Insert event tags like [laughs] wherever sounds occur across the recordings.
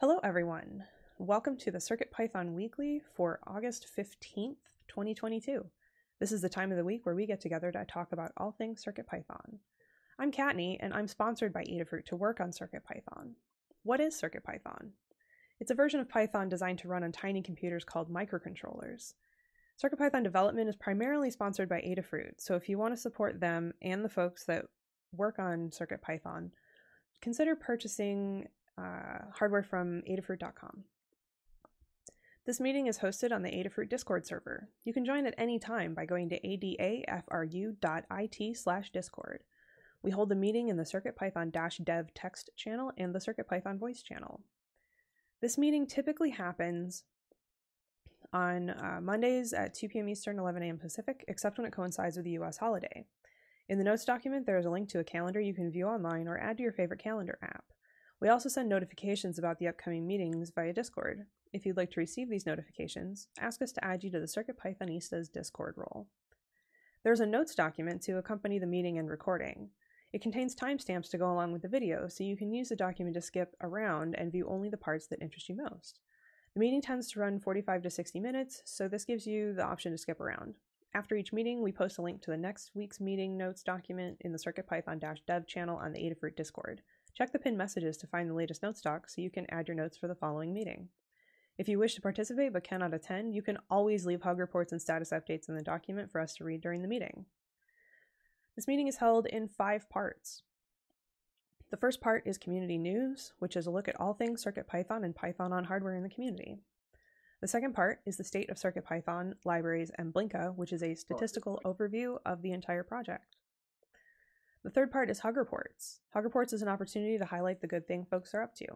Hello, everyone. Welcome to the CircuitPython Weekly for August 15th, 2022. This is the time of the week where we get together to talk about all things CircuitPython. I'm Kattni, and I'm sponsored by Adafruit to work on CircuitPython. What is CircuitPython? It's a version of Python designed to run on tiny computers called microcontrollers. CircuitPython development is primarily sponsored by Adafruit, so if you want to support them and the folks that work on CircuitPython, consider purchasing uh, hardware from adafruit.com. This meeting is hosted on the Adafruit Discord server. You can join at any time by going to adafru.it slash discord. We hold the meeting in the CircuitPython-dev text channel and the CircuitPython voice channel. This meeting typically happens on uh, Mondays at 2 p.m. Eastern, 11 a.m. Pacific, except when it coincides with the U.S. holiday. In the notes document, there is a link to a calendar you can view online or add to your favorite calendar app. We also send notifications about the upcoming meetings via Discord. If you'd like to receive these notifications, ask us to add you to the CircuitPythonistas Discord role. There's a notes document to accompany the meeting and recording. It contains timestamps to go along with the video, so you can use the document to skip around and view only the parts that interest you most. The meeting tends to run 45 to 60 minutes, so this gives you the option to skip around. After each meeting, we post a link to the next week's meeting notes document in the CircuitPython-dev channel on the Adafruit Discord. Check the pinned messages to find the latest notes doc so you can add your notes for the following meeting. If you wish to participate but cannot attend, you can always leave hug reports and status updates in the document for us to read during the meeting. This meeting is held in five parts. The first part is community news, which is a look at all things CircuitPython and Python on hardware in the community. The second part is the state of CircuitPython, libraries, and Blinka, which is a statistical overview of the entire project. The third part is Hug Reports. Hug Reports is an opportunity to highlight the good thing folks are up to.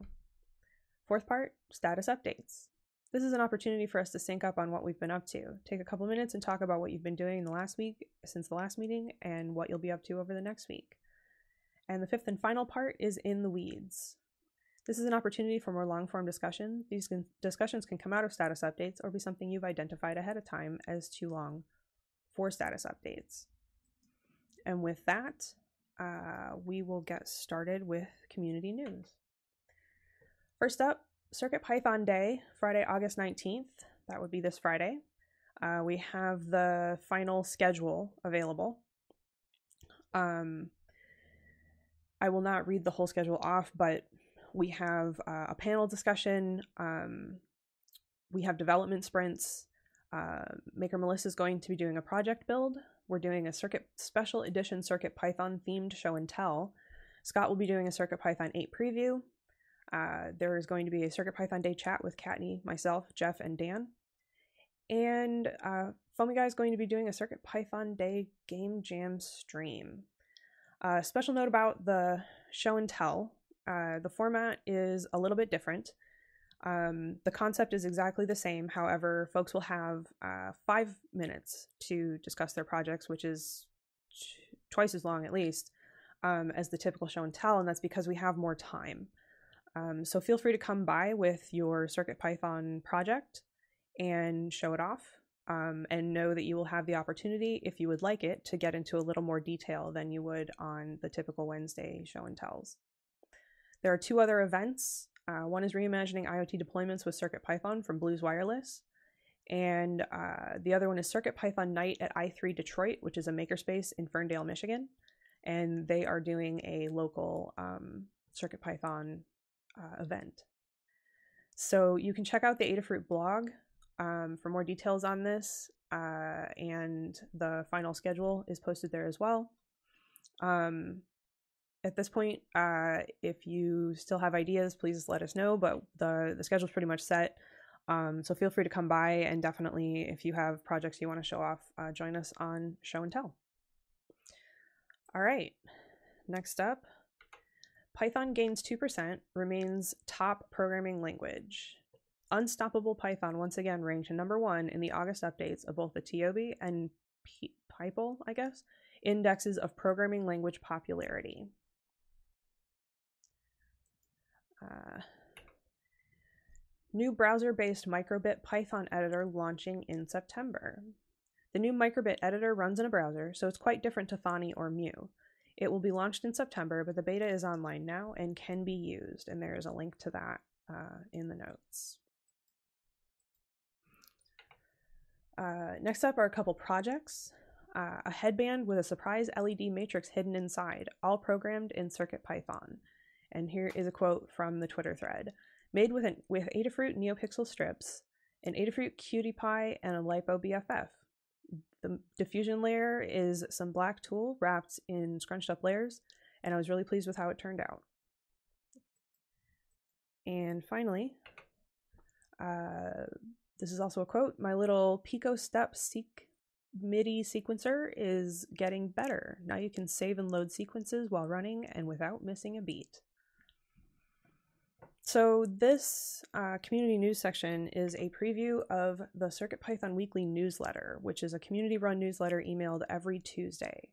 Fourth part, status updates. This is an opportunity for us to sync up on what we've been up to. Take a couple minutes and talk about what you've been doing in the last week since the last meeting and what you'll be up to over the next week. And the fifth and final part is In the Weeds. This is an opportunity for more long form discussion. These can, discussions can come out of status updates or be something you've identified ahead of time as too long for status updates. And with that, uh, we will get started with community news. First up, CircuitPython Day, Friday, August 19th. That would be this Friday. Uh, we have the final schedule available. Um, I will not read the whole schedule off, but we have uh, a panel discussion. Um, we have development sprints. Uh, Maker Melissa is going to be doing a project build. We're doing a circuit special edition Circuit Python themed show and tell. Scott will be doing a Circuit Python 8 preview. Uh, there is going to be a Circuit Python Day chat with Kattni, myself, Jeff, and Dan. And uh, Foamy Guy is going to be doing a Circuit Python Day game jam stream. Uh, special note about the show and tell. Uh, the format is a little bit different. Um, the concept is exactly the same. However, folks will have uh, five minutes to discuss their projects, which is t- twice as long at least um, as the typical show and tell, and that's because we have more time. Um, so feel free to come by with your CircuitPython project and show it off. Um, and know that you will have the opportunity, if you would like it, to get into a little more detail than you would on the typical Wednesday show and tells. There are two other events. Uh, one is reimagining IoT deployments with CircuitPython from Blues Wireless, and uh, the other one is CircuitPython Night at i3 Detroit, which is a makerspace in Ferndale, Michigan, and they are doing a local um, CircuitPython uh, event. So you can check out the Adafruit blog um, for more details on this, uh, and the final schedule is posted there as well. Um, at this point, uh, if you still have ideas, please let us know. But the the schedule's pretty much set. Um, so feel free to come by and definitely, if you have projects you want to show off, uh, join us on Show and Tell. All right, next up, Python gains 2%, remains top programming language. Unstoppable Python once again ranked number one in the August updates of both the TIOBE and P- I guess, indexes of programming language popularity. Uh, new browser-based microbit Python editor launching in September. The new microbit editor runs in a browser, so it's quite different to Thonny or Mu. It will be launched in September, but the beta is online now and can be used, and there is a link to that uh, in the notes. Uh, next up are a couple projects. Uh, a headband with a surprise LED matrix hidden inside, all programmed in CircuitPython. And here is a quote from the Twitter thread. Made with, an, with Adafruit NeoPixel strips, an Adafruit QT Py, and a LiPo BFF. The diffusion layer is some black tulle wrapped in scrunched up layers, and I was really pleased with how it turned out. And finally, uh, this is also a quote My little PicoStepSeq MIDI sequencer is getting better. Now you can save and load sequences while running and without missing a beat. So this uh, community news section is a preview of the CircuitPython Weekly newsletter, which is a community-run newsletter emailed every Tuesday.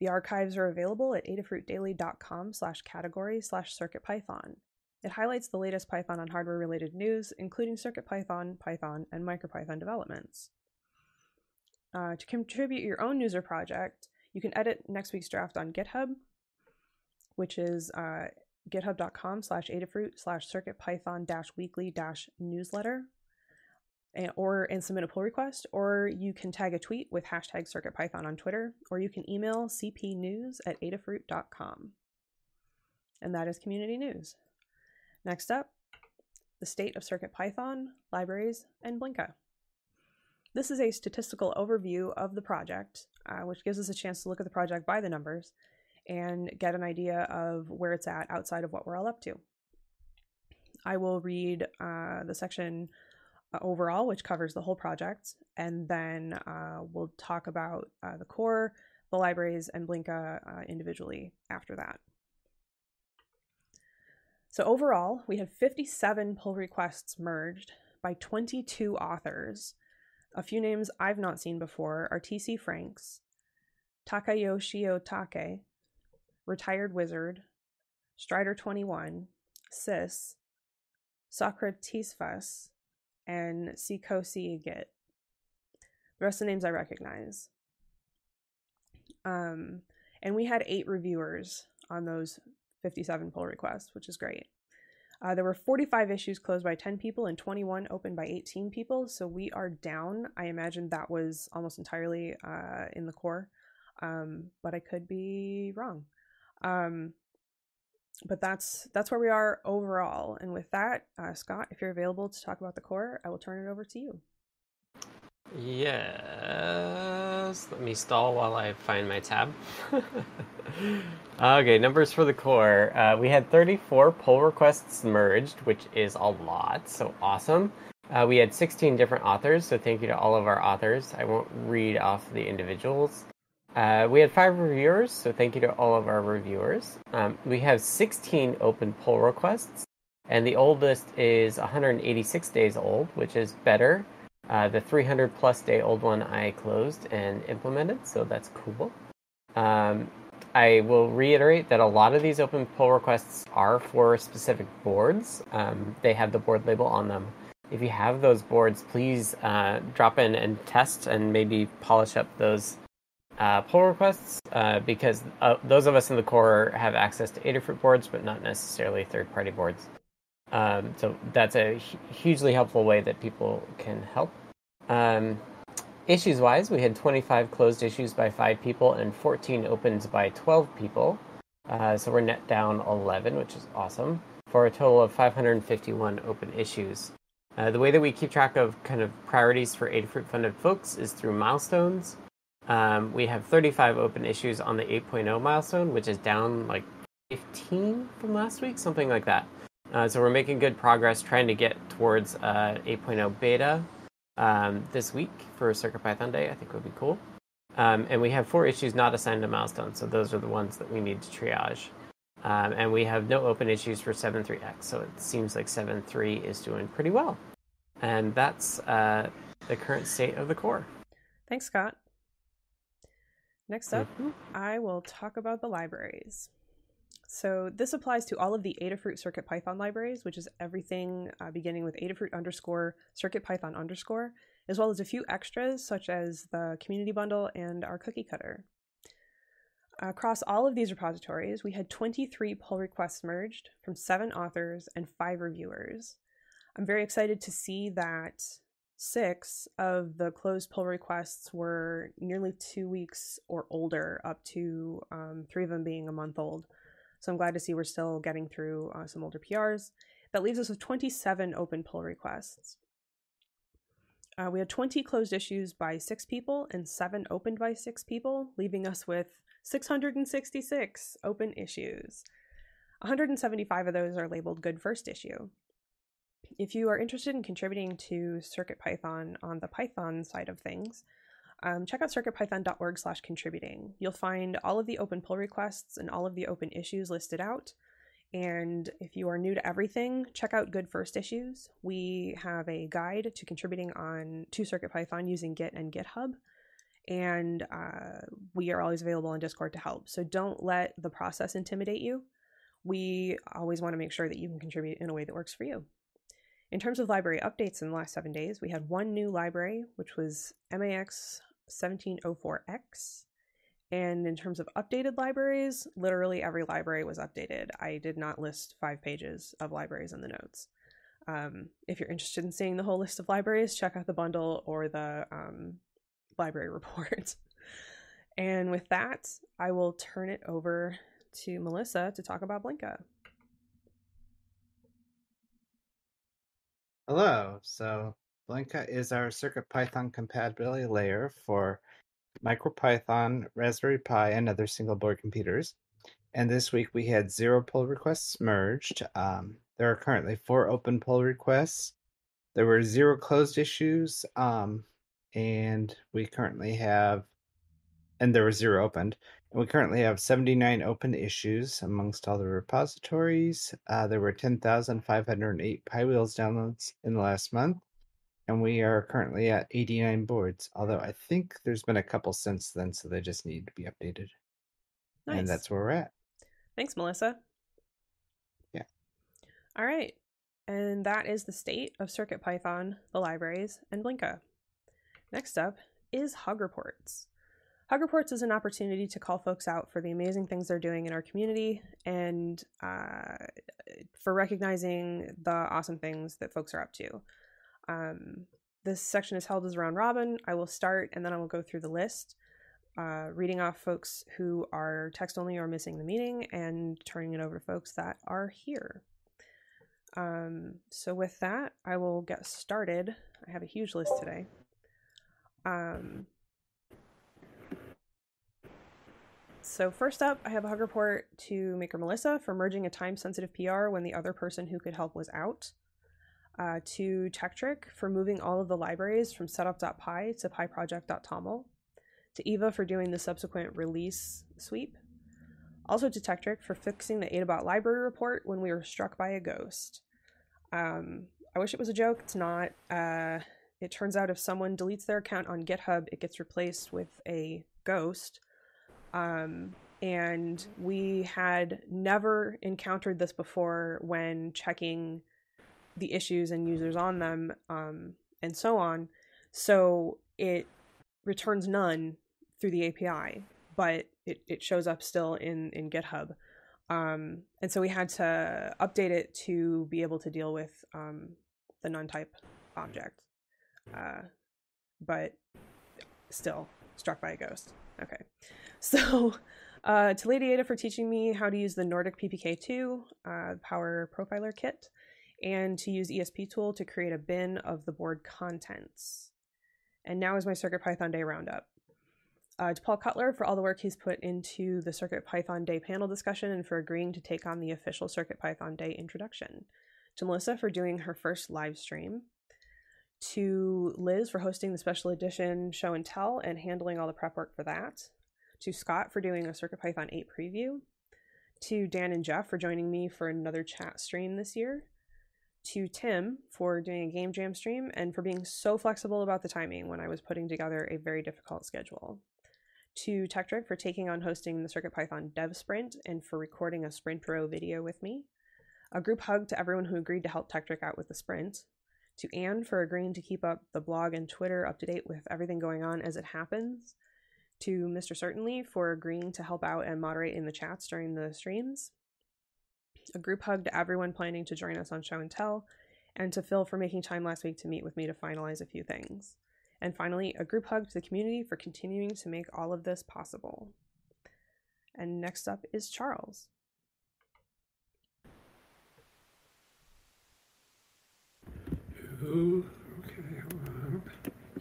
The archives are available at adafruitdaily.com slash category slash CircuitPython. It highlights the latest Python on hardware-related news, including CircuitPython, Python, and MicroPython developments. Uh, to contribute your own news or project, you can edit next week's draft on GitHub, which is uh, github.com slash adafruit slash circuitpython dash weekly dash newsletter and, or and submit a pull request or you can tag a tweet with hashtag circuitpython on twitter or you can email cpnews at adafruit.com and that is community news. Next up the state of circuitpython libraries and blinka. This is a statistical overview of the project uh, which gives us a chance to look at the project by the numbers and get an idea of where it's at outside of what we're all up to. I will read uh, the section uh, overall, which covers the whole project, and then uh, we'll talk about uh, the core, the libraries, and Blinka uh, individually after that. So overall, we had 57 pull requests merged by 22 authors. A few names I've not seen before are TC Franks, Takayoshi Otake, Retired Wizard, Strider 21, Sis, Socratesfus, and Sikosi Git. The rest of the names I recognize. Um, and we had eight reviewers on those 57 pull requests, which is great. Uh, there were 45 issues closed by 10 people and 21 opened by 18 people. So we are down. I imagine that was almost entirely uh, in the core, um, but I could be wrong. Um, but that's that's where we are overall. And with that, uh, Scott, if you're available to talk about the core, I will turn it over to you. Yes. Let me stall while I find my tab. [laughs] okay, numbers for the core. Uh, we had 34 pull requests merged, which is a lot, so awesome. Uh, we had 16 different authors, so thank you to all of our authors. I won't read off the individuals. Uh, we had five reviewers, so thank you to all of our reviewers. Um, we have 16 open pull requests, and the oldest is 186 days old, which is better. Uh, the 300 plus day old one I closed and implemented, so that's cool. Um, I will reiterate that a lot of these open pull requests are for specific boards. Um, they have the board label on them. If you have those boards, please uh, drop in and test and maybe polish up those uh, pull requests uh, because uh, those of us in the core have access to Adafruit boards, but not necessarily third-party boards. Um, so that's a hugely helpful way that people can help. Um, issues wise, we had 25 closed issues by five people and 14 opens by 12 people. Uh, so we're net down 11, which is awesome, for a total of 551 open issues. Uh, the way that we keep track of kind of priorities for Adafruit funded folks is through milestones. Um, we have 35 open issues on the 8.0 milestone, which is down like 15 from last week, something like that. Uh, so we're making good progress trying to get towards uh, 8.0 beta um, this week for CircuitPython Day. I think would be cool. Um, and we have four issues not assigned to milestone, so those are the ones that we need to triage. Um, and we have no open issues for 7.3x, so it seems like 7.3 is doing pretty well. And that's uh, the current state of the core. Thanks, Scott. Next up, mm-hmm. I will talk about the libraries. So this applies to all of the Adafruit CircuitPython libraries, which is everything uh, beginning with Adafruit underscore CircuitPython underscore, as well as a few extras such as the community bundle and our cookie cutter. Across all of these repositories, we had 23 pull requests merged from seven authors and five reviewers. I'm very excited to see that six of the closed pull requests were nearly two weeks or older, up to um, three of them being a month old. So I'm glad to see we're still getting through uh, some older PRs. That leaves us with 27 open pull requests. Uh, we had 20 closed issues by six people and seven opened by six people, leaving us with 666 open issues. 175 of those are labeled good first issue. If you are interested in contributing to CircuitPython on the Python side of things, um, check out circuitpython.org slash contributing. You'll find all of the open pull requests and all of the open issues listed out. And if you are new to everything, check out Good First Issues. We have a guide to contributing on to CircuitPython using Git and GitHub. And uh, we are always available on Discord to help. So don't let the process intimidate you. We always want to make sure that you can contribute in a way that works for you. In terms of library updates in the last seven days, we had one new library, which was MAX 1704X. And in terms of updated libraries, literally every library was updated. I did not list five pages of libraries in the notes. Um, if you're interested in seeing the whole list of libraries, check out the bundle or the um, library [laughs] report. and with that, I will turn it over to Melissa to talk about Blinka. Hello. So Blinka is our CircuitPython compatibility layer for MicroPython, Raspberry Pi, and other single board computers. And this week we had zero pull requests merged. Um, there are currently four open pull requests. There were zero closed issues, um, and we currently have, and there were zero opened. We currently have 79 open issues amongst all the repositories. Uh, there were 10,508 PyWheels downloads in the last month, and we are currently at 89 boards. Although I think there's been a couple since then, so they just need to be updated. Nice. And that's where we're at. Thanks, Melissa. Yeah. All right. And that is the state of CircuitPython, the libraries, and Blinka. Next up is Hug Reports. Hug Reports is an opportunity to call folks out for the amazing things they're doing in our community and uh, for recognizing the awesome things that folks are up to. Um, this section is held as a round robin. I will start and then I will go through the list, uh, reading off folks who are text only or missing the meeting and turning it over to folks that are here. Um, so, with that, I will get started. I have a huge list today. Um, So first up, I have a hug report to Maker Melissa for merging a time-sensitive PR when the other person who could help was out. Uh, to Tekktrik for moving all of the libraries from setup.py to pyproject.toml. To Eva for doing the subsequent release sweep. Also to Tekktrik for fixing the Adabot library report when we were struck by a ghost. Um, I wish it was a joke. It's not. Uh, it turns out if someone deletes their account on GitHub, it gets replaced with a ghost um, and we had never encountered this before when checking the issues and users on them um, and so on. So it returns none through the API, but it, it shows up still in, in GitHub. Um, and so we had to update it to be able to deal with um, the none type object. Uh, but still struck by a ghost. Okay. [laughs] So, uh, to Lady Ada for teaching me how to use the Nordic PPK2 uh, Power Profiler Kit, and to use ESP tool to create a bin of the board contents. And now is my CircuitPython Day roundup. Uh, to Paul Cutler for all the work he's put into the CircuitPython Day panel discussion and for agreeing to take on the official CircuitPython Day introduction. To Melissa for doing her first live stream. To Liz for hosting the special edition show and tell and handling all the prep work for that to Scott for doing a CircuitPython 8 preview, to Dan and Jeff for joining me for another chat stream this year, to Tim for doing a game jam stream and for being so flexible about the timing when I was putting together a very difficult schedule. To Tekktrik for taking on hosting the CircuitPython Dev Sprint and for recording a Sprint Row video with me. A group hug to everyone who agreed to help Tekktrik out with the sprint. To Anne for agreeing to keep up the blog and Twitter up to date with everything going on as it happens to Mr. Certainly for agreeing to help out and moderate in the chats during the streams. A group hug to everyone planning to join us on Show and Tell, and to Phil for making time last week to meet with me to finalize a few things. And finally, a group hug to the community for continuing to make all of this possible. And next up is Charles. Okay,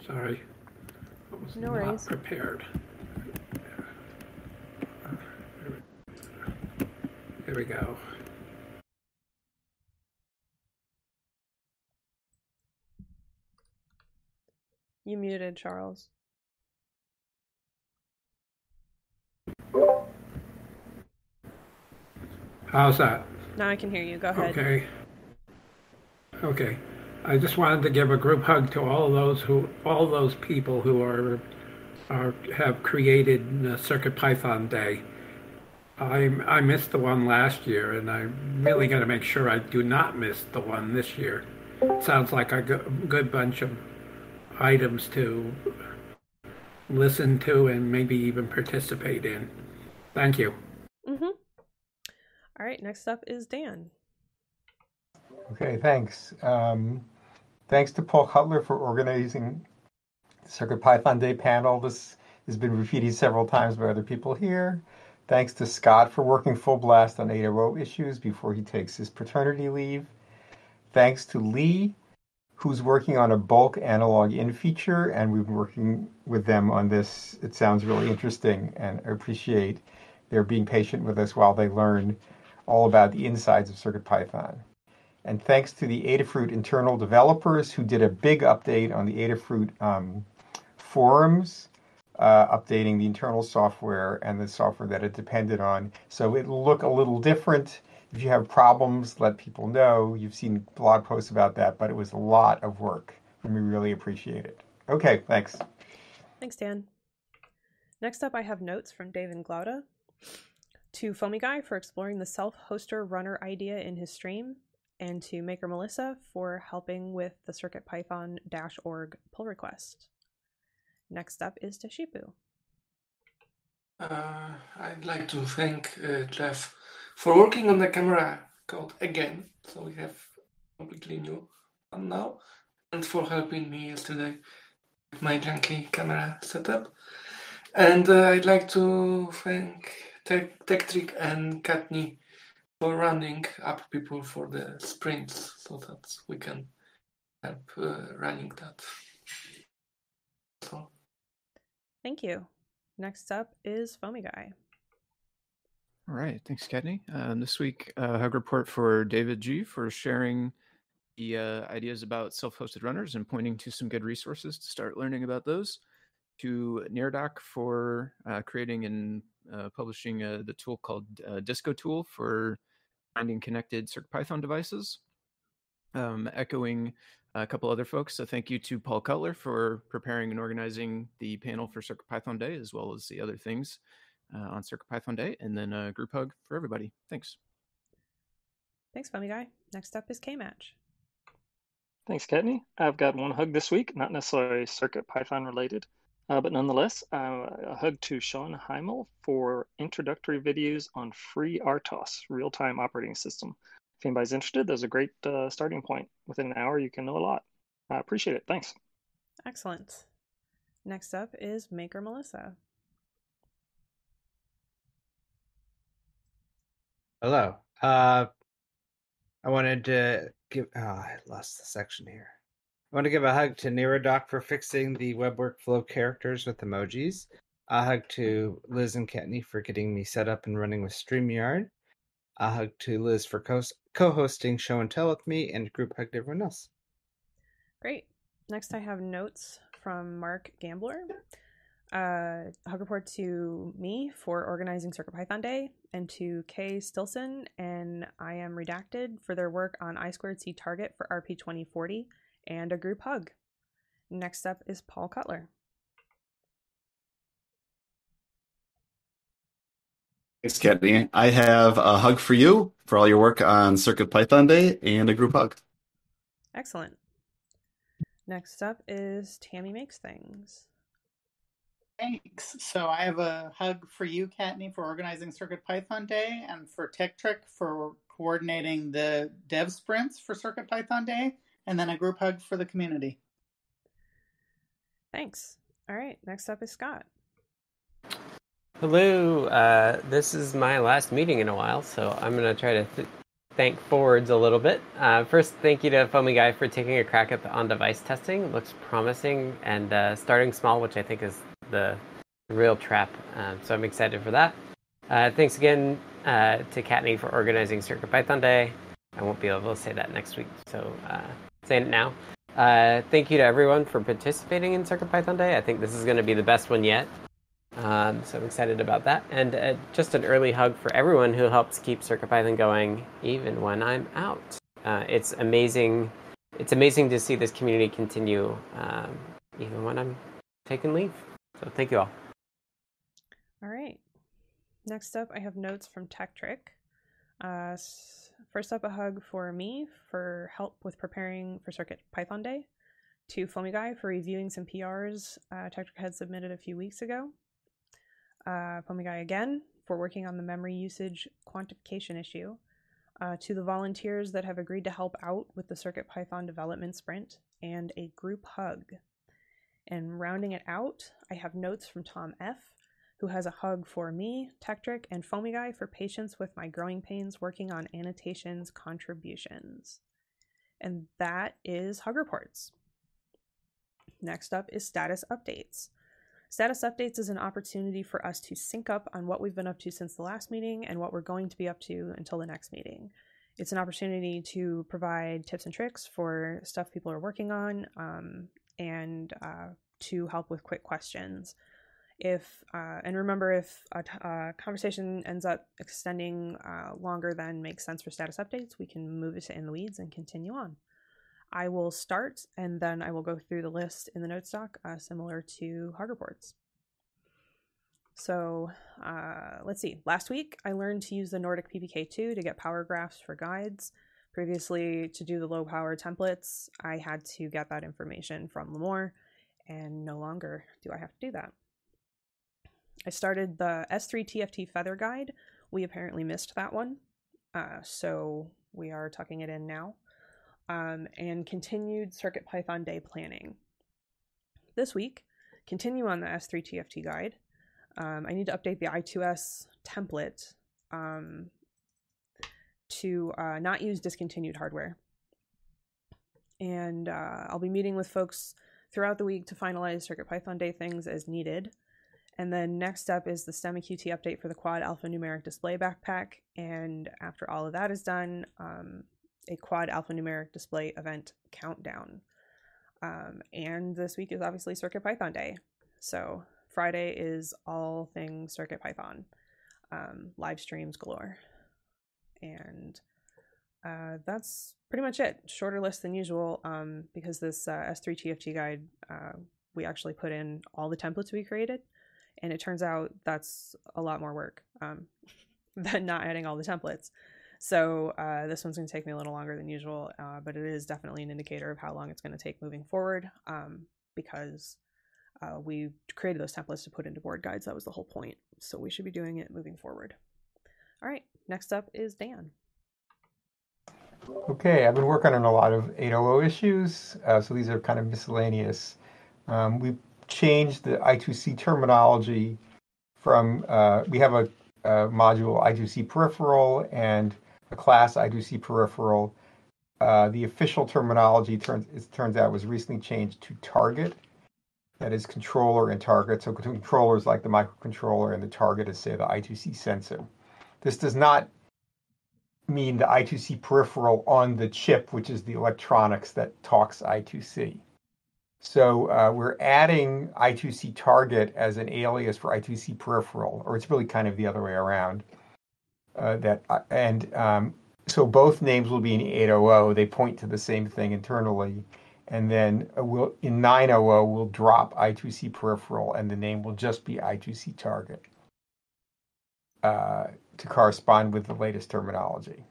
sorry. I was No not worries. prepared. Here we go. You muted, Charles. How's that? Now I can hear you. Go ahead. Okay. Okay. I just wanted to give a group hug to all those who, all those people who are, are have created Circuit Python Day. I I missed the one last year, and I'm really going to make sure I do not miss the one this year. Sounds like a good bunch of items to listen to and maybe even participate in. Thank you. Mm-hmm. All right, next up is Dan. Okay, thanks. Um, thanks to Paul Cutler for organizing Circuit Python Day panel. This has been repeated several times by other people here. Thanks to Scott for working full blast on 8.0 issues before he takes his paternity leave. Thanks to Lee, who's working on a bulk analog in feature, and we've been working with them on this. It sounds really interesting, and I appreciate their being patient with us while they learn all about the insides of CircuitPython. And thanks to the Adafruit internal developers who did a big update on the Adafruit um, forums, uh, updating the internal software and the software that it depended on. So it'll look a little different. If you have problems, let people know. You've seen blog posts about that, but it was a lot of work, and we really appreciate it. Okay, thanks. Thanks, Dan. Next up, I have notes from David Glaude to Foamy Guy for exploring the self-hoster runner idea in his stream, and to Maker Melissa for helping with the CircuitPython-org pull request. Next up is Deshipu. Uh, I'd like to thank uh, Jeff for working on the camera code again, so we have completely new one now, and for helping me yesterday with my junky camera setup. And uh, I'd like to thank Tech, Tekktrik and Kattni for running up people for the sprints, so that we can help uh, running that. So. Thank you. Next up is Foamy Guy. All right, thanks, Kattni. Um, this week, uh, hug report for David G for sharing the uh, ideas about self-hosted runners and pointing to some good resources to start learning about those. To Neradoc for uh, creating and uh, publishing uh, the tool called uh, Disco Tool for finding connected CircuitPython devices. Um, echoing a couple other folks, so thank you to Paul Cutler for preparing and organizing the panel for CircuitPython Day, as well as the other things uh, on CircuitPython Day, and then a group hug for everybody. Thanks. Thanks, Foamy Guy. Next up is K-Match. Thanks, Kattni. I've got one hug this week, not necessarily Circuit Python related, uh, but nonetheless, uh, a hug to Shawn Hymel for introductory videos on FreeRTOS, real-time operating system. If anybody's interested, there's a great uh, starting point. Within an hour, you can know a lot. I appreciate it. Thanks. Excellent. Next up is Maker Melissa. Hello. Uh, I wanted to give. Oh, I lost the section here. I want to give a hug to Neradoc for fixing the web workflow characters with emojis. A hug to Liz and Kattni for getting me set up and running with StreamYard. A hug to Liz for co- co-hosting Show and Tell with me, and group hug to everyone else. Great. Next, I have notes from Mark Gambler. Uh, hug report to me for organizing CircuitPython Day, and to Kay Stilson and I am redacted for their work on I squared C target for RP 2040, and a group hug. Next up is Paul Cutler. Thanks, Kattni. I have a hug for you for all your work on Circuit Python Day and a group hug. Excellent. Next up is Tammy Makes Things. Thanks. So I have a hug for you, Kattni, for organizing Circuit Python Day, and for Tekktrik for coordinating the dev sprints for Circuit Python Day, and then a group hug for the community. Thanks. All right, next up is Scott. Hello. Uh, this is my last meeting in a while, so I'm going to try to th- thank forwards a little bit. Uh, first, thank you to Foamy Guy for taking a crack at the on-device testing. It looks promising and uh, starting small, which I think is the real trap. Um, so I'm excited for that. Uh, thanks again uh, to Kattni for organizing CircuitPython Day. I won't be able to say that next week, so uh, saying it now. Uh, thank you to everyone for participating in Circuit Python Day. I think this is going to be the best one yet. Um, so I'm excited about that. And uh, just an early hug for everyone who helps keep CircuitPython going even when I'm out. Uh, it's amazing. It's amazing to see this community continue um, even when I'm taking leave. So thank you all. All right. Next up, I have notes from Tekktrik. Uh, first up, a hug for me for help with preparing for Circuit Python Day. To Foamy Guy for reviewing some PRs uh, had submitted a few weeks ago. Uh, Foamy Guy again for working on the memory usage quantification issue. Uh, to the volunteers that have agreed to help out with the Circuit Python development sprint, and a group hug. And rounding it out, I have notes from Tom F., who has a hug for me, Tekktrik, and Foamy Guy for patience with my growing pains working on annotations contributions. And that is hug reports. Next up is status updates. Status updates is an opportunity for us to sync up on what we've been up to since the last meeting and what we're going to be up to until the next meeting. It's an opportunity to provide tips and tricks for stuff people are working on um, and uh, to help with quick questions. If uh, and remember, if a, t- a conversation ends up extending uh, longer than makes sense for status updates, we can move it to in the weeds and continue on. I will start and then I will go through the list in the notes doc, uh, similar to hard reports. So uh, let's see. Last week, I learned to use the Nordic PPK2 to get power graphs for guides. Previously, to do the low power templates, I had to get that information from Limor, and no longer do I have to do that. I started the S3 TFT Feather Guide. We apparently missed that one, uh, so we are tucking it in now um, and continued CircuitPython day planning. This week, continue on the S3 TFT guide. Um, I need to update the I2S template um, to uh, not use discontinued hardware. And uh, I'll be meeting with folks throughout the week to finalize CircuitPython day things as needed. And then next up is the STEMMA QT update for the quad alphanumeric display backpack. And after all of that is done, um, a quad alphanumeric display event countdown. Um, and this week is obviously Circuit Python Day. So Friday is all things Circuit Python, um, live streams galore. And uh, that's pretty much it. Shorter list than usual um, because this uh, S3 TFT guide, uh, we actually put in all the templates we created. And it turns out that's a lot more work um, [laughs] than not adding all the templates. So uh, this one's going to take me a little longer than usual, uh, but it is definitely an indicator of how long it's going to take moving forward um, because uh, we created those templates to put into board guides. That was the whole point. So we should be doing it moving forward. All right, next up is Dan. Okay, I've been working on a lot of 800 issues, uh, so these are kind of miscellaneous. Um, we changed the I2C terminology from, uh, we have a, a module I2C peripheral and a class I2C peripheral. Uh, the official terminology turns it turns out was recently changed to target. That is controller and target. So controllers like the microcontroller and the target is say the I2C sensor. This does not mean the I2C peripheral on the chip, which is the electronics that talks I2C. So uh, we're adding I2C target as an alias for I2C peripheral, or it's really kind of the other way around. Uh, that uh, and um, so both names will be in 800. They point to the same thing internally, and then uh, we'll in 900 we'll drop I2C peripheral, and the name will just be I2C target uh, to correspond with the latest terminology.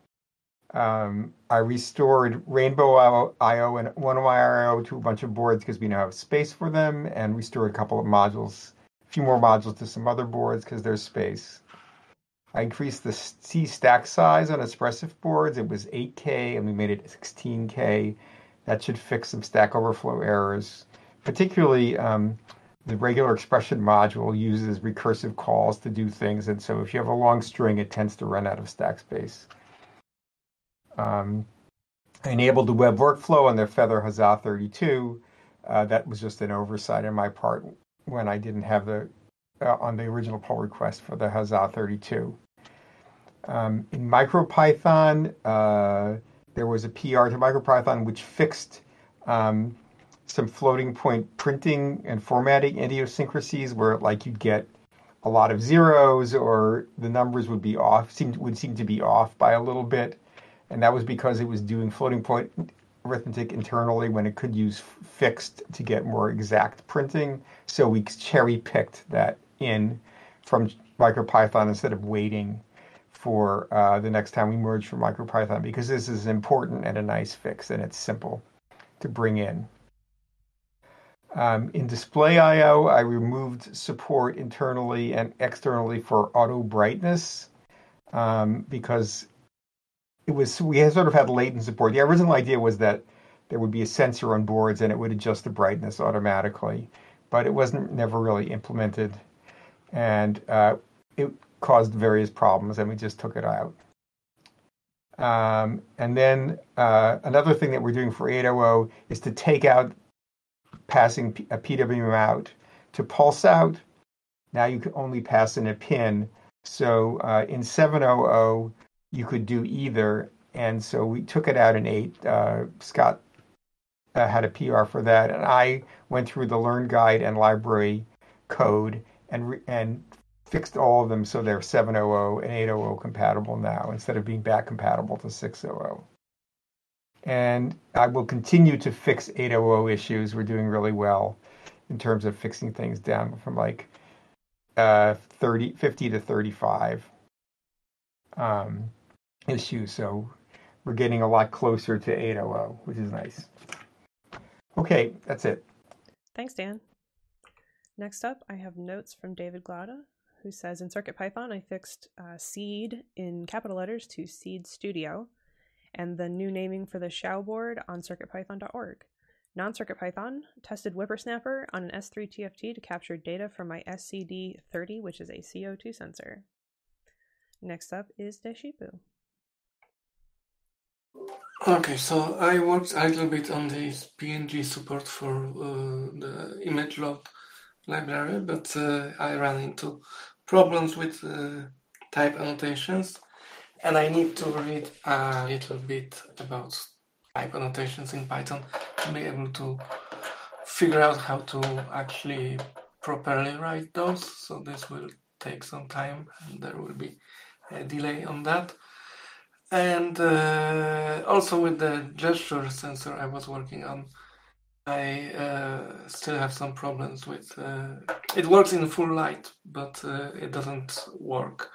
Um, I restored Rainbow IO and OneWire IO to a bunch of boards because we now have space for them, and restored a couple of modules a few more modules to some other boards because there's space. I increased the C stack size on Espressif boards. It was 8K and we made it 16K. That should fix some Stack Overflow errors. Particularly, um, the regular expression module uses recursive calls to do things. And so if you have a long string, it tends to run out of stack space. Um, enabled the web workflow on the Feather Huzzah 32. Uh, that was just an oversight on my part when I didn't have the uh, on the original pull request for the Huzzah 32. Um, in MicroPython, uh, there was a PR to MicroPython which fixed um, some floating point printing and formatting idiosyncrasies where like you'd get a lot of zeros or the numbers would be off, seem, would seem to be off by a little bit. And that was because it was doing floating point arithmetic internally when it could use fixed to get more exact printing. So we cherry picked that in from MicroPython instead of waiting for uh, the next time we merge from MicroPython because this is important and a nice fix and it's simple to bring in. Um, in displayio, I removed support internally and externally for auto brightness um, because it was we sort of had latent support. The original idea was that there would be a sensor on boards and it would adjust the brightness automatically, but it wasn't never really implemented, and uh, it caused various problems, and we just took it out. Um, and then uh, another thing that we're doing for 800 is to take out passing a PWM out to pulse out. Now you can only pass in a pin. So uh, in 700, you could do either. And so we took it out in 8. Uh, Scott uh, had a PR for that. And I went through the Learn Guide and library code and, re- and fixed all of them so they're 700 and 800 compatible now instead of being back compatible to 600. And I will continue to fix 800 issues. We're doing really well in terms of fixing things down from like uh, 30, 50 to 35 um, issues. So we're getting a lot closer to 800, which is nice. Okay, that's it. Thanks, Dan. Next up, I have notes from David Glaude, who says in CircuitPython, I fixed uh, seed in capital letters to Seeed Studio and the new naming for the XIAO board on circuitpython.org. Non-CircuitPython tested WipperSnapper on an S3 TFT to capture data from my SCD30, which is a CO2 sensor. Next up is Deshipu. Okay, so I worked a little bit on this PNG support for uh, the image load library, but uh, I ran into problems with uh, type annotations and I need to read a little bit about type annotations in Python to be able to figure out how to actually properly write those. So this will take some time and there will be a delay on that. And uh, also with the gesture sensor I was working on, I uh, still have some problems with uh, it works in full light, but uh, it doesn't work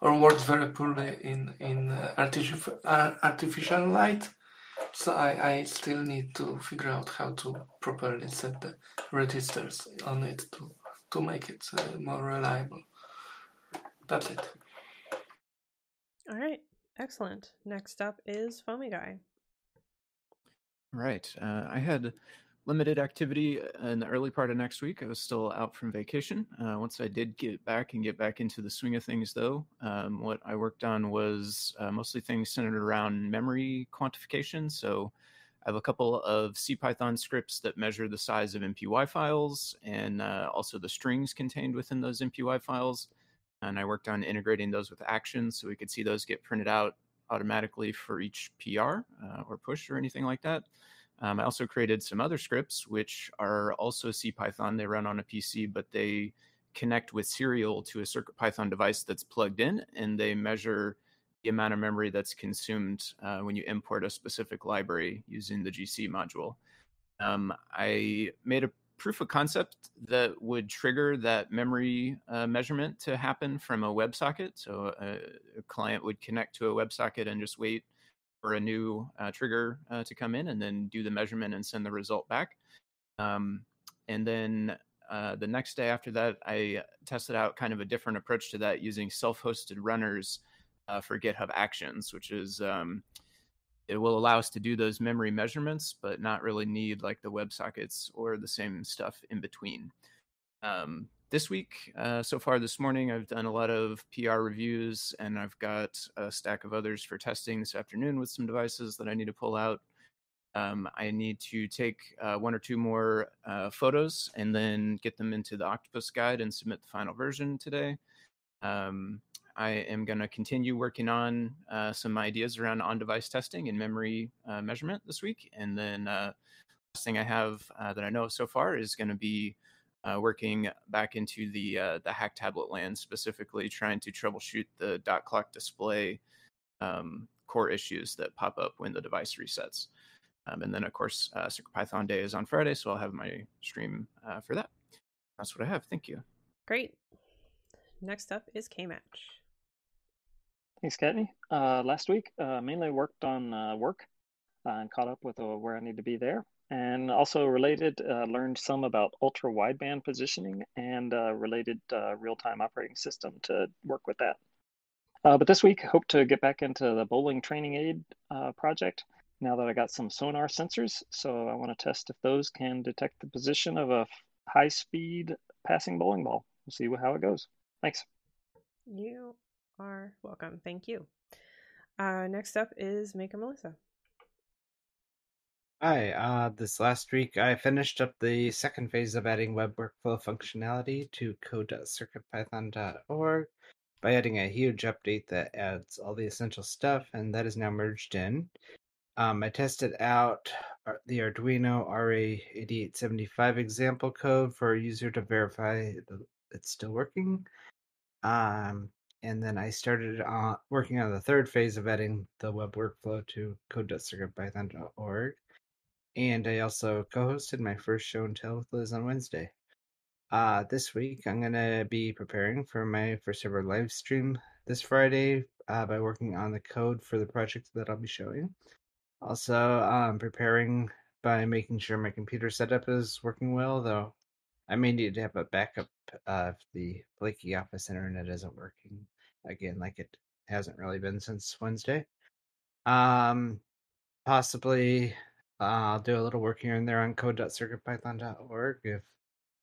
or works very poorly in in uh, artificial uh, artificial light. So I, I still need to figure out how to properly set the registers on it to to make it more reliable. That's it. All right, excellent. Next up is Foamy Guy. Right. Uh, I had limited activity in the early part of next week. I was still out from vacation. Uh, once I did get back and get back into the swing of things, though, um, what I worked on was uh, mostly things centered around memory quantification. So I have a couple of CPython scripts that measure the size of MPY files and uh, also the strings contained within those MPY files. And I worked on integrating those with actions so we could see those get printed out automatically for each PR uh, or push or anything like that. Um, I also created some other scripts, which are also CPython. They run on a PC, but they connect with serial to a CircuitPython device that's plugged in, and they measure the amount of memory that's consumed uh, when you import a specific library using the GC module. Um, I made a proof of concept that would trigger that memory uh, measurement to happen from a WebSocket. So a, a client would connect to a WebSocket and just wait for a new uh, trigger uh, to come in and then do the measurement and send the result back. Um, and then uh, the next day after that, I tested out kind of a different approach to that using self-hosted runners uh, for GitHub Actions, which is um, it will allow us to do those memory measurements, but not really need like the WebSockets or the same stuff in between. Um, this week, uh, so far this morning, I've done a lot of PR reviews, and I've got a stack of others for testing this afternoon with some devices that I need to pull out. Um, I need to take uh, one or two more uh, photos and then get them into the Octopus guide and submit the final version today. Um, I am going to continue working on uh, some ideas around on-device testing and memory uh, measurement this week, and then uh, last thing I have uh, that I know of so far is going to be uh, working back into the uh, the hack tablet land, specifically trying to troubleshoot the dot clock display um, core issues that pop up when the device resets. Um, and then, of course, uh, CircuitPython Day is on Friday, so I'll have my stream for that. That's what I have. Thank you. Great. Next up is K-Match. Thanks, Kattni. Uh, last week, uh, mainly worked on uh, work uh, and caught up with uh, where I need to be there. And also related, uh, learned some about ultra wideband positioning and related real time operating system to work with that. but this week, hope to get back into the bowling training aid project now that I got some sonar sensors. So I want to test if those can detect the position of a high speed passing bowling ball. We'll see how it goes. Thanks. You are welcome. Thank you. Uh, next up is Maker Melissa. Hi, uh, this last week I finished up the second phase of adding web workflow functionality to code.circuitpython.org by adding a huge update that adds all the essential stuff, and that is now merged in. Um, I tested out the Arduino RA8875 example code for a user to verify it's still working. Um, and then I started uh, working on the third phase of adding the web workflow to code.circuitpython.org. And I also co-hosted my first show and tell with Liz on Wednesday. Uh, this week, I'm going to be preparing for my first ever live stream this Friday uh, by working on the code for the project that I'll be showing. Also, I'm um, preparing by making sure my computer setup is working well, though I may need to have a backup uh, if the Blakey office internet isn't working again, like it hasn't really been since Wednesday. Um, possibly uh, I'll do a little work here and there on code.circuitpython.org if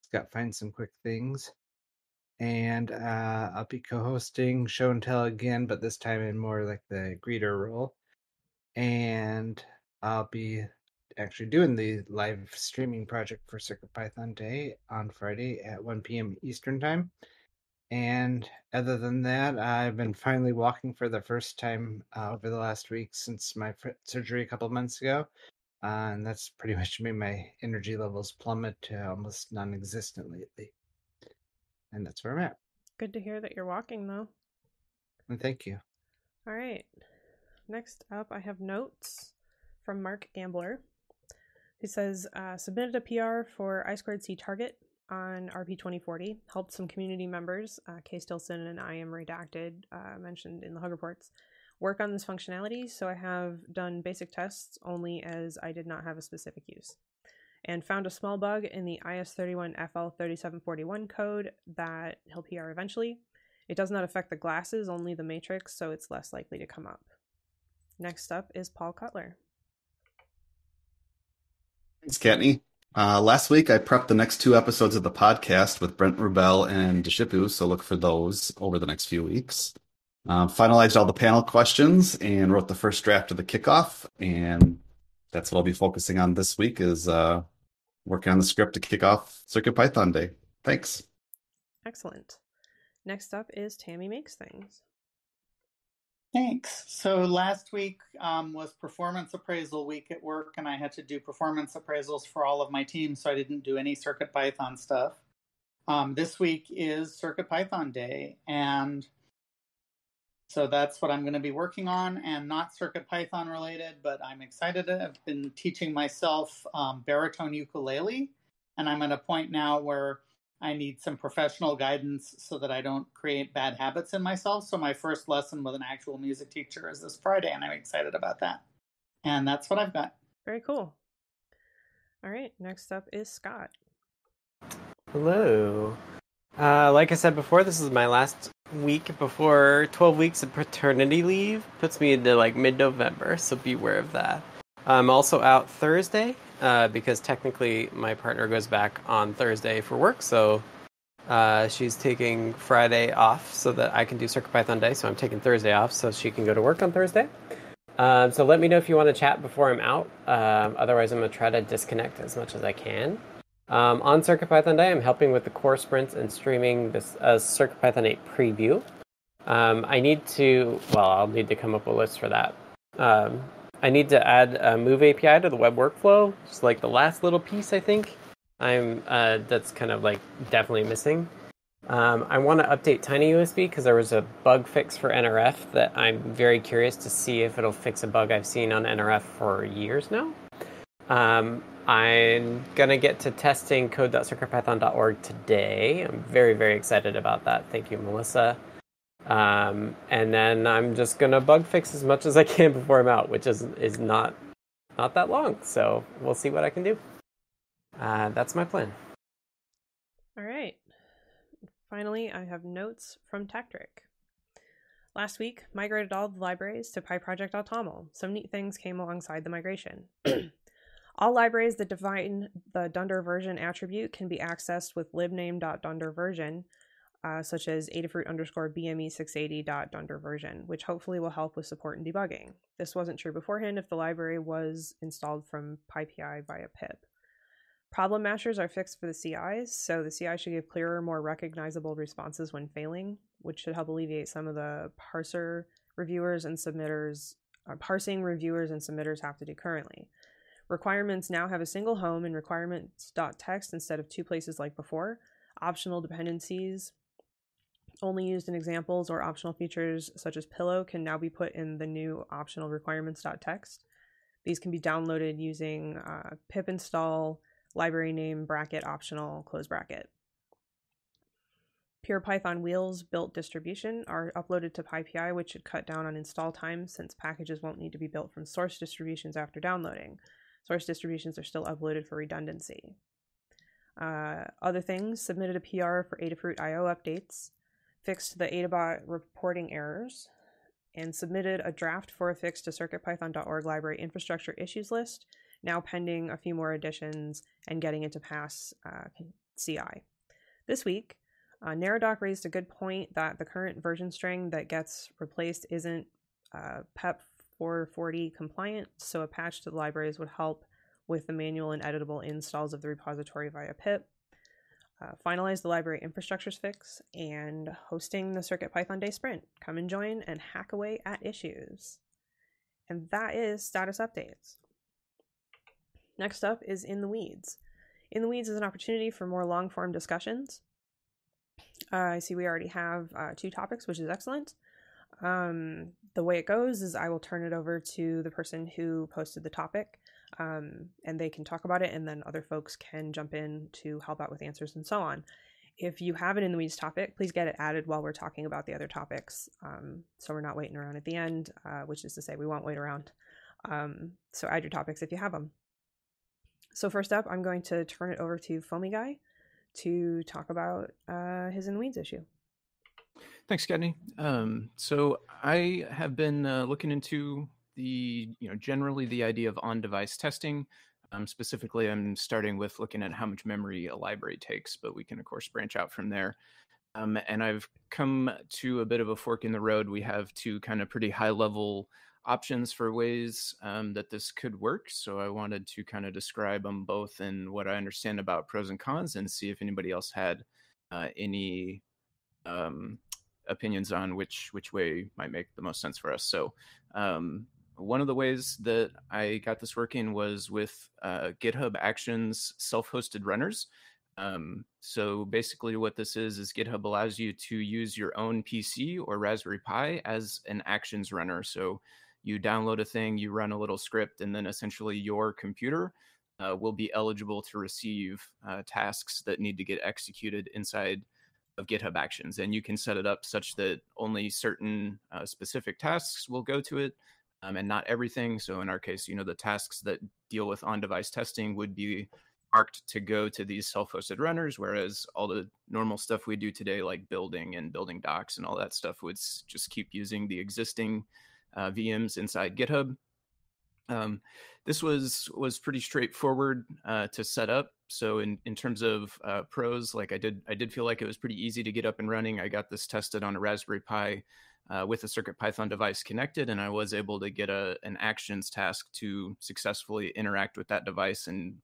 Scott finds some quick things. And uh, I'll be co-hosting show and tell again, but this time in more like the greeter role. And I'll be actually doing the live streaming project for Circuit Python Day on Friday at 1 p.m. Eastern Time. And other than that, I've been finally walking for the first time uh, over the last week since my surgery a couple months ago. Uh, and that's pretty [laughs] much made my energy levels plummet to almost non existent lately. And that's where I'm at. Good to hear that you're walking, though. And thank you. All right. Next up, I have notes from Mark Gambler. He says, uh, submitted a PR for I squared C target on RP 2040, helped some community members, uh, Kay Stilson and I am redacted, uh, mentioned in the Hug reports, work on this functionality. So I have done basic tests only as I did not have a specific use. And found a small bug in the IS31FL3741 code that he'll PR eventually. It does not affect the glasses, only the matrix, so it's less likely to come up. Next up is Paul Cutler. Thanks, Kattni. Uh, last week, I prepped the next two episodes of the podcast with Brent Rubell and Deshipu, so look for those over the next few weeks. Um, finalized all the panel questions and wrote the first draft of the kickoff, and that's what I'll be focusing on this week is uh, working on the script to kick off Circuit Python Day. Thanks. Excellent. Next up is Tammy Makes Things. Thanks. So last week um, was performance appraisal week at work, and I had to do performance appraisals for all of my team, so I didn't do any Circuit Python stuff. Um, this week is Circuit Python Day, and so that's what I'm going to be working on, and not Circuit Python related, but I'm excited. I've been teaching myself um, baritone ukulele, and I'm at a point now where I need some professional guidance so that I don't create bad habits in myself. So my first lesson with an actual music teacher is this Friday, and I'm excited about that. And that's what I've got. Very cool. All right, next up is Scott. Hello. Uh, like I said before, this is my last week before 12 weeks of paternity leave. Puts me into like mid November, so beware of that. I'm also out Thursday uh, because technically my partner goes back on Thursday for work, so uh, she's taking Friday off so that I can do CircuitPython Day. So I'm taking Thursday off so she can go to work on Thursday. Um, so let me know if you want to chat before I'm out. Um, otherwise, I'm going to try to disconnect as much as I can. Um, on CircuitPython Day, I'm helping with the core sprints and streaming this uh, CircuitPython 8 preview. Um, I need to, well, I'll need to come up with a list for that. I need to add a Move API to the web workflow, just like the last little piece, I think. I'm uh, that's kind of like definitely missing. Um, I want to update TinyUSB because there was a bug fix for NRF that I'm very curious to see if it'll fix a bug I've seen on NRF for years now. Um, I'm gonna get to testing code.circuitpython.org today. I'm very very excited about that. Thank you, Melissa. Um, and then I'm just gonna bug fix as much as I can before I'm out, which is is not not that long. So we'll see what I can do. Uh, that's my plan. All right. Finally, I have notes from Tekktrik. Last week, migrated all the libraries to PyProject.toml. Some neat things came alongside the migration. [clears throat] all libraries that define the dunder version attribute can be accessed with libname.dunder version, uh, such as Adafruit underscore BME680.dunder version, which hopefully will help with support and debugging. This wasn't true beforehand if the library was installed from PyPI via pip. Problem matchers are fixed for the CIs, so the CI should give clearer, more recognizable responses when failing, which should help alleviate some of the parser reviewers and submitters, uh, parsing reviewers and submitters have to do currently. Requirements now have a single home in requirements.txt instead of two places like before. Optional dependencies only used in examples or optional features such as pillow can now be put in the new optional requirements.txt. These can be downloaded using uh, pip install library name bracket optional close bracket. Pure Python wheels built distribution are uploaded to PyPI, which should cut down on install time since packages won't need to be built from source distributions after downloading. Source distributions are still uploaded for redundancy. Uh, other things submitted a PR for Adafruit IO updates, fixed the Adabot reporting errors, and submitted a draft for a fix to CircuitPython.org library infrastructure issues list now pending a few more additions and getting it to pass uh, CI. This week, uh, Neradoc raised a good point that the current version string that gets replaced isn't uh, PEP 440 compliant, so a patch to the libraries would help with the manual and editable installs of the repository via pip. Uh, finalize the library infrastructures fix and hosting the CircuitPython Day Sprint. Come and join and hack away at issues. And that is status updates. Next up is In the Weeds. In the Weeds is an opportunity for more long form discussions. Uh, I see we already have uh, two topics, which is excellent. Um, the way it goes is I will turn it over to the person who posted the topic um, and they can talk about it, and then other folks can jump in to help out with answers and so on. If you have an in the weeds topic, please get it added while we're talking about the other topics. Um, so we're not waiting around at the end, uh, which is to say, we won't wait around. Um, so add your topics if you have them. So first up, I'm going to turn it over to Foamy Guy to talk about uh, his in the weeds issue. Thanks, Kattni. Um, so I have been uh, looking into the, you know, generally the idea of on-device testing. Um, specifically, I'm starting with looking at how much memory a library takes, but we can of course branch out from there. Um, and I've come to a bit of a fork in the road. We have two kind of pretty high-level options for ways um, that this could work. So I wanted to kind of describe them both in what I understand about pros and cons and see if anybody else had uh, any um, opinions on which which way might make the most sense for us. So um, one of the ways that I got this working was with uh, GitHub Actions self-hosted runners. Um, so basically, what this is is GitHub allows you to use your own PC or Raspberry Pi as an Actions runner. So you download a thing, you run a little script, and then essentially your computer uh, will be eligible to receive uh, tasks that need to get executed inside of GitHub Actions. And you can set it up such that only certain uh, specific tasks will go to it um, and not everything. So in our case, you know, the tasks that deal with on device testing would be marked to go to these self-hosted runners, whereas all the normal stuff we do today, like building and building docs and all that stuff, would just keep using the existing uh, VMs inside GitHub. Um, this was was pretty straightforward uh, to set up. So in, in terms of uh, pros, like I did, I did feel like it was pretty easy to get up and running. I got this tested on a Raspberry Pi uh, with a Circuit Python device connected, and I was able to get a an actions task to successfully interact with that device and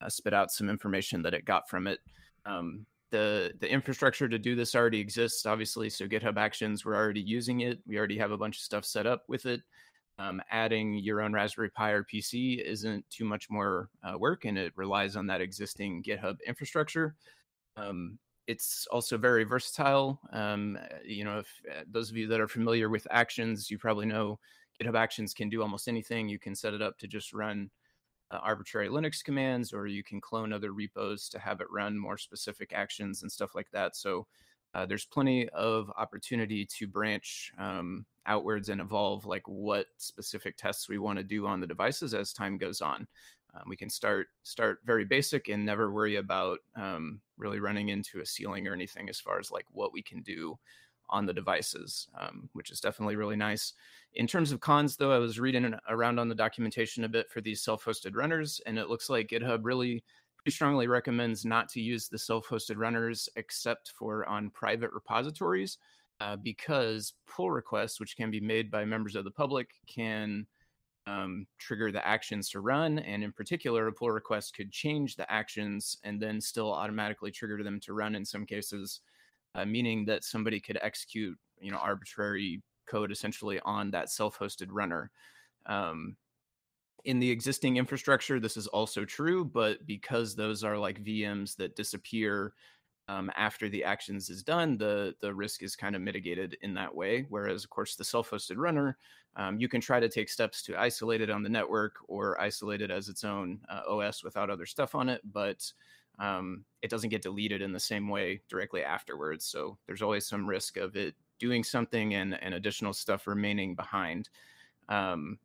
uh, spit out some information that it got from it. Um, the the infrastructure to do this already exists, obviously. So GitHub Actions, we're already using it. We already have a bunch of stuff set up with it um, adding your own Raspberry Pi or PC isn't too much more uh, work, and it relies on that existing GitHub infrastructure. Um, it's also very versatile. Um, you know, if uh, those of you that are familiar with Actions, you probably know GitHub Actions can do almost anything. You can set it up to just run uh, arbitrary Linux commands, or you can clone other repos to have it run more specific actions and stuff like that. So uh, there's plenty of opportunity to branch um, outwards and evolve like what specific tests we want to do on the devices as time goes on. Um, we can start start very basic and never worry about um, really running into a ceiling or anything as far as like what we can do on the devices, um, which is definitely really nice. In terms of cons, though, I was reading around on the documentation a bit for these self-hosted runners, and it looks like GitHub really pretty strongly recommends not to use the self-hosted runners except for on private repositories uh, because pull requests, which can be made by members of the public, can um, trigger the actions to run. And in particular, a pull request could change the actions and then still automatically trigger them to run in some cases, uh, meaning that somebody could execute, you know, arbitrary code essentially on that self-hosted runner. Um, in the existing infrastructure, this is also true, but because those are like VMs that disappear um, after the actions is done, the the risk is kind of mitigated in that way. Whereas, of course, the self-hosted runner, um, you can try to take steps to isolate it on the network or isolate it as its own uh, OS without other stuff on it, but um, it doesn't get deleted in the same way directly afterwards. So there's always some risk of it doing something and, and additional stuff remaining behind. Um,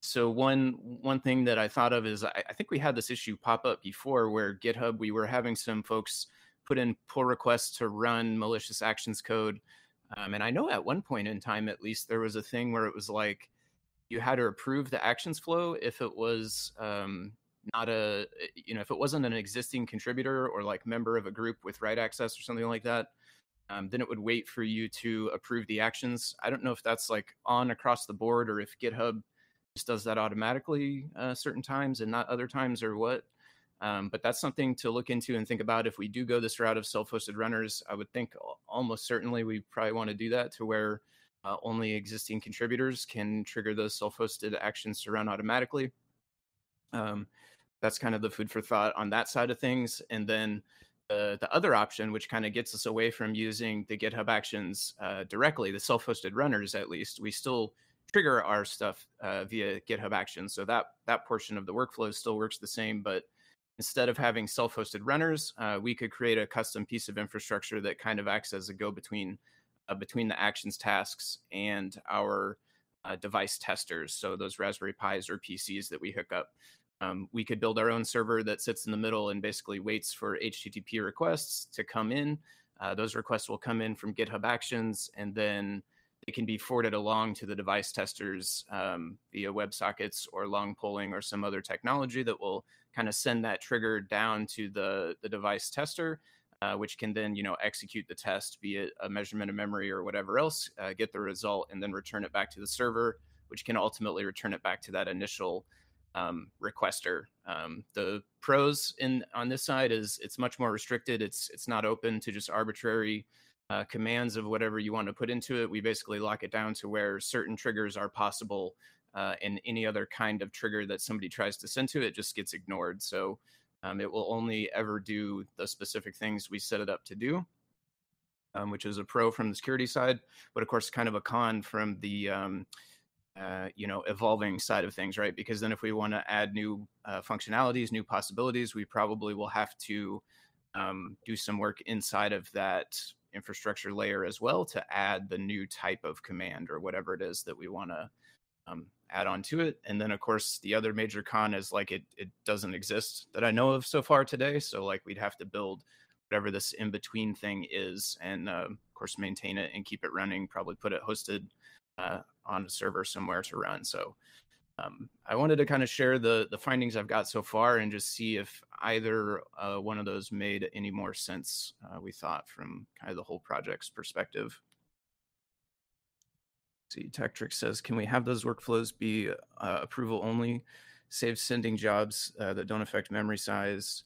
so one one thing that I thought of is I, I, think we had this issue pop up before where GitHub we were having some folks put in pull requests to run malicious actions code. Um, and I know at one point in time, at least, there was a thing where it was like you had to approve the actions flow if it was um, not a, you know, if it wasn't an existing contributor or like member of a group with write access or something like that. Um, then it would wait for you to approve the actions. I don't know if that's like on across the board or if GitHub just does that automatically uh, certain times and not other times or what. Um, but that's something to look into and think about. If we do go this route of self-hosted runners, I would think almost certainly we probably want to do that to where uh, only existing contributors can trigger those self-hosted actions to run automatically. Um, that's kind of the food for thought on that side of things. And then the the other option, which kind of gets us away from using the GitHub Actions uh, directly, the self-hosted runners at least, we still trigger our stuff uh, via GitHub Actions. So that that portion of the workflow still works the same, but instead of having self-hosted runners, uh, we could create a custom piece of infrastructure that kind of acts as a go-between uh, between the actions tasks and our uh, device testers. So those Raspberry Pis or PCs that we hook up. Um, we could build our own server that sits in the middle and basically waits for HTTP requests to come in. Uh, those requests will come in from GitHub Actions, and then they can be forwarded along to the device testers um, via WebSockets or long polling or some other technology that will kind of send that trigger down to the the device tester, uh, which can then you know execute the test, be it a measurement of memory or whatever else, uh, get the result, and then return it back to the server, which can ultimately return it back to that initial um, requester. Um, the pros in on this side is it's much more restricted. It's it's not open to just arbitrary uh, commands of whatever you want to put into it. We basically lock it down to where certain triggers are possible uh, and any other kind of trigger that somebody tries to send to it just gets ignored. So um, it will only ever do the specific things we set it up to do, um, which is a pro from the security side, but of course, kind of a con from the um, uh, you know evolving side of things, right? Because then if we want to add new uh, functionalities, new possibilities, we probably will have to um, do some work inside of that infrastructure layer as well to add the new type of command or whatever it is that we want to um, add on to it. And then of course the other major con is like it it doesn't exist that I know of so far today. So like we'd have to build whatever this in between thing is, and uh, of course maintain it and keep it running. Probably put it hosted uh, on a server somewhere to run. So um, I wanted to kind of share the the findings I've got so far and just see if either uh, one of those made any more sense. Uh, we thought from kind of the whole project's perspective. See, Tekktrik says, can we have those workflows be uh, approval only? Save sending jobs uh, that don't affect memory size.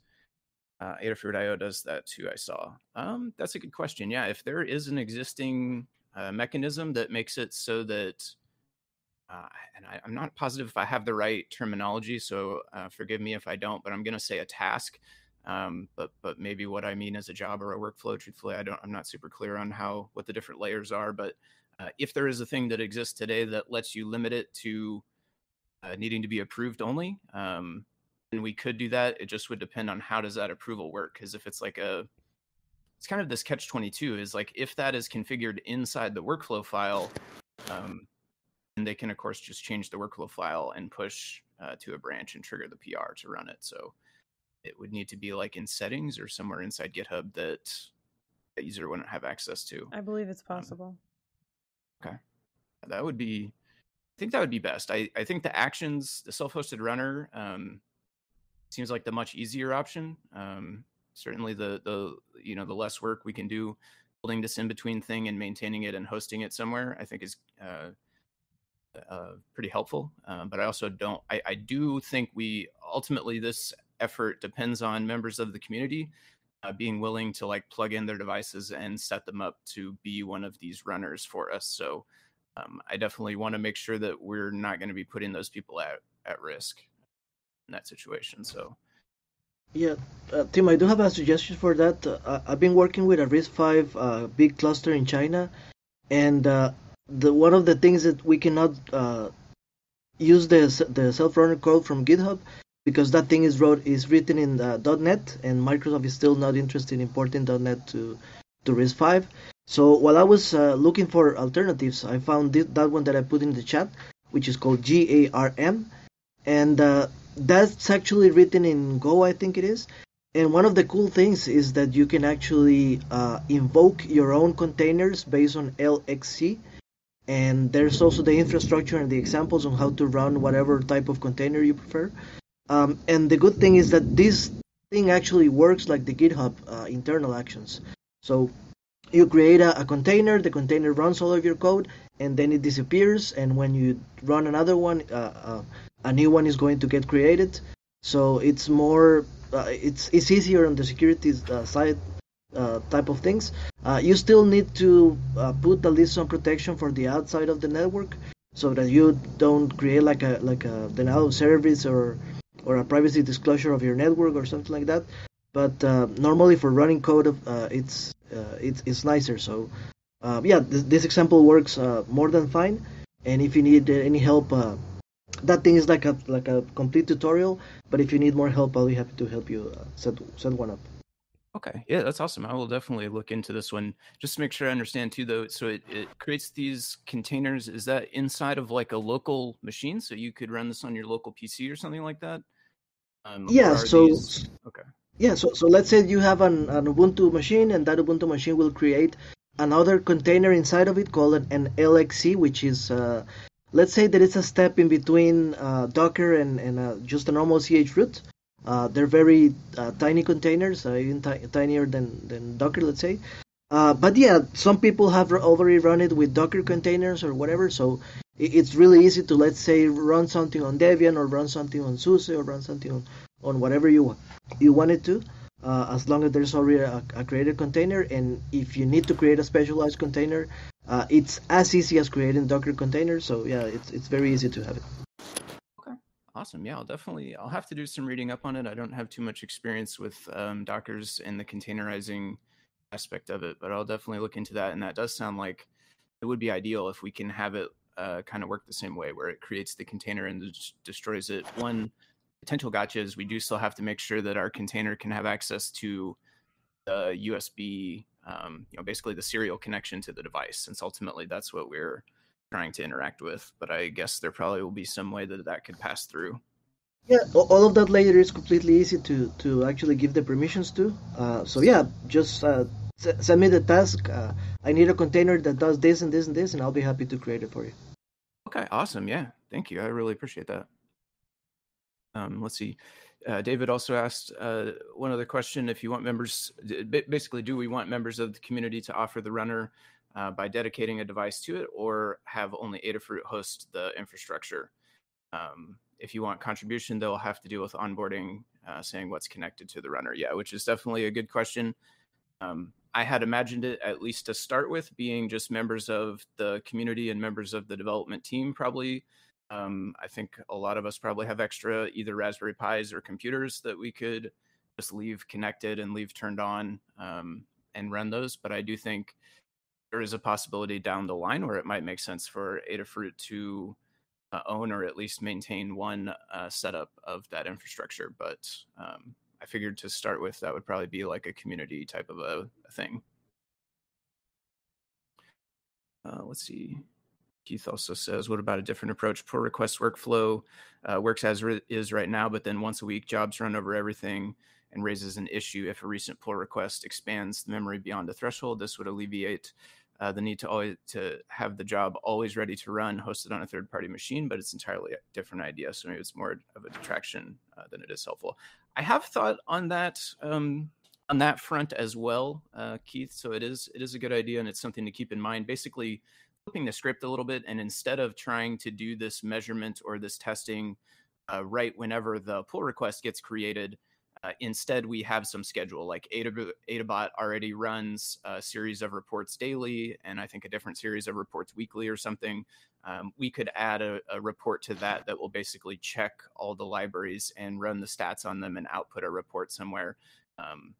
Uh, Adafruit.io does that too. I saw. Um, that's a good question. Yeah, if there is an existing uh, mechanism that makes it so that, uh, and I, am not positive if I have the right terminology, so uh, forgive me if I don't. But I'm going to say a task. Um, but but maybe what I mean is a job or a workflow. Truthfully, I don't. I'm not super clear on how what the different layers are, but uh, if there is a thing that exists today that lets you limit it to uh, needing to be approved only, um, then we could do that. It just would depend on how does that approval work. Because if it's like a, it's kind of this catch twenty two is like if that is configured inside the workflow file, um, and they can of course just change the workflow file and push uh, to a branch and trigger the PR to run it. So it would need to be like in settings or somewhere inside GitHub that the user wouldn't have access to. I believe it's um, possible. Um, Okay. That would be I think that would be best. I, I think the actions, the self-hosted runner, um, seems like the much easier option. Um, certainly the the you know the less work we can do building this in between thing and maintaining it and hosting it somewhere, I think is uh, uh, pretty helpful. Um, but I also don't. I, I do think we ultimately this effort depends on members of the community uh, being willing to like plug in their devices and set them up to be one of these runners for us. So um, I definitely want to make sure that we're not going to be putting those people at, at risk in that situation. So. Yeah, uh, Tim, I do have a suggestion for that. Uh, I've been working with a RISC-V uh, big cluster in China, and uh, the one of the things that we cannot uh, use the the self-runner code from GitHub because that thing is wrote is written in uh, .NET and Microsoft is still not interested in porting .NET to to RISC-V. So while I was uh, looking for alternatives, I found th- that one that I put in the chat, which is called GARM, and uh, that's actually written in Go, I think it is. And one of the cool things is that you can actually uh, invoke your own containers based on LXC. And there's also the infrastructure and the examples on how to run whatever type of container you prefer. Um, and the good thing is that this thing actually works like the GitHub uh, internal actions. So you create a, a, container, the container runs all of your code, and then it disappears. And when you run another one, uh, uh, a new one is going to get created. So it's more, uh, it's it's easier on the security uh, side uh, type of things. you still need to put at least some protection for the outside of the network, so that you don't create like a like a denial of service or or a privacy disclosure of your network or something like that. But uh, normally for running code, uh, it's uh, it's it's nicer. So uh, yeah, this, this, example works uh, more than fine. And if you need any help, that thing is like a like a complete tutorial. But if you need more help, I'll be happy to help you set set one up. Okay, yeah, that's awesome. I will definitely look into this one just to make sure I understand too. Though, so it, it creates these containers. Is that inside of like a local machine, so you could run this on your local PC or something like that? Um, yeah. So these... okay. Yeah. So so let's say you have an, an Ubuntu machine, and that Ubuntu machine will create another container inside of it called an, an LXC, which is uh, let's say that it's a step in between uh, Docker and and uh, just a normal CH root. Uh, they're very uh, tiny containers, uh, even t- tinier than, than Docker, let's say. Uh, but yeah, some people have already run it with Docker containers or whatever, so it's really easy to, let's say, run something on Debian or run something on SUSE or run something on, on whatever you you want it to, uh, as long as there's already a, a, created container. And if you need to create a specialized container, uh, it's as easy as creating Docker containers. So yeah, it's it's very easy to have it. Awesome. Yeah, I'll definitely. I'll have to do some reading up on it. I don't have too much experience with um, Docker's and the containerizing aspect of it, but I'll definitely look into that. And that does sound like it would be ideal if we can have it uh, kind of work the same way, where it creates the container and destroys it. One potential gotcha is we do still have to make sure that our container can have access to the USB, um, you know, basically the serial connection to the device, since ultimately that's what we're trying to interact with. But I guess there probably will be some way that that could pass through. Yeah, all of that later is completely easy to to actually give the permissions to. Uh, so yeah, just uh, send me the task. Uh, I need a container that does this and this and this, and I'll be happy to create it for you. Okay, awesome. Yeah, thank you. I really appreciate that. Um, let's see. Uh, David also asked uh, one other question: If you want members, basically, do we want members of the community to offer the runner uh, by dedicating a device to it, or have only Adafruit host the infrastructure? Um, if you want contribution, they'll have to deal with onboarding, uh, saying what's connected to the runner. Yeah, which is definitely a good question. Um, I had imagined it at least to start with being just members of the community and members of the development team, probably. Um, I think a lot of us probably have extra either Raspberry Pis or computers that we could just leave connected and leave turned on um, and run those. But I do think there is a possibility down the line where it might make sense for Adafruit to uh, own or at least maintain one uh, setup of that infrastructure. But um, I figured to start with, that would probably be like a community type of a, a thing. Uh, let's see. Keith also says, what about a different approach? Pull request workflow uh, works as re- is right now, but then once a week, jobs run over everything and raises an issue if a recent pull request expands the memory beyond a threshold. This would alleviate uh, the need to always to have the job always ready to run, hosted on a third party machine, but it's entirely a different idea. So maybe it's more of a detraction uh, than it is helpful. I have thought on that um, on that front as well, uh, Keith. So it is it is a good idea, and it's something to keep in mind. Basically, flipping the script a little bit, and instead of trying to do this measurement or this testing uh, right whenever the pull request gets created uh, instead, we have some schedule. Like Adabot already runs a series of reports daily, and I think a different series of reports weekly or something. Um, we could add a, a, report to that that will basically check all the libraries and run the stats on them and output a report somewhere. Um,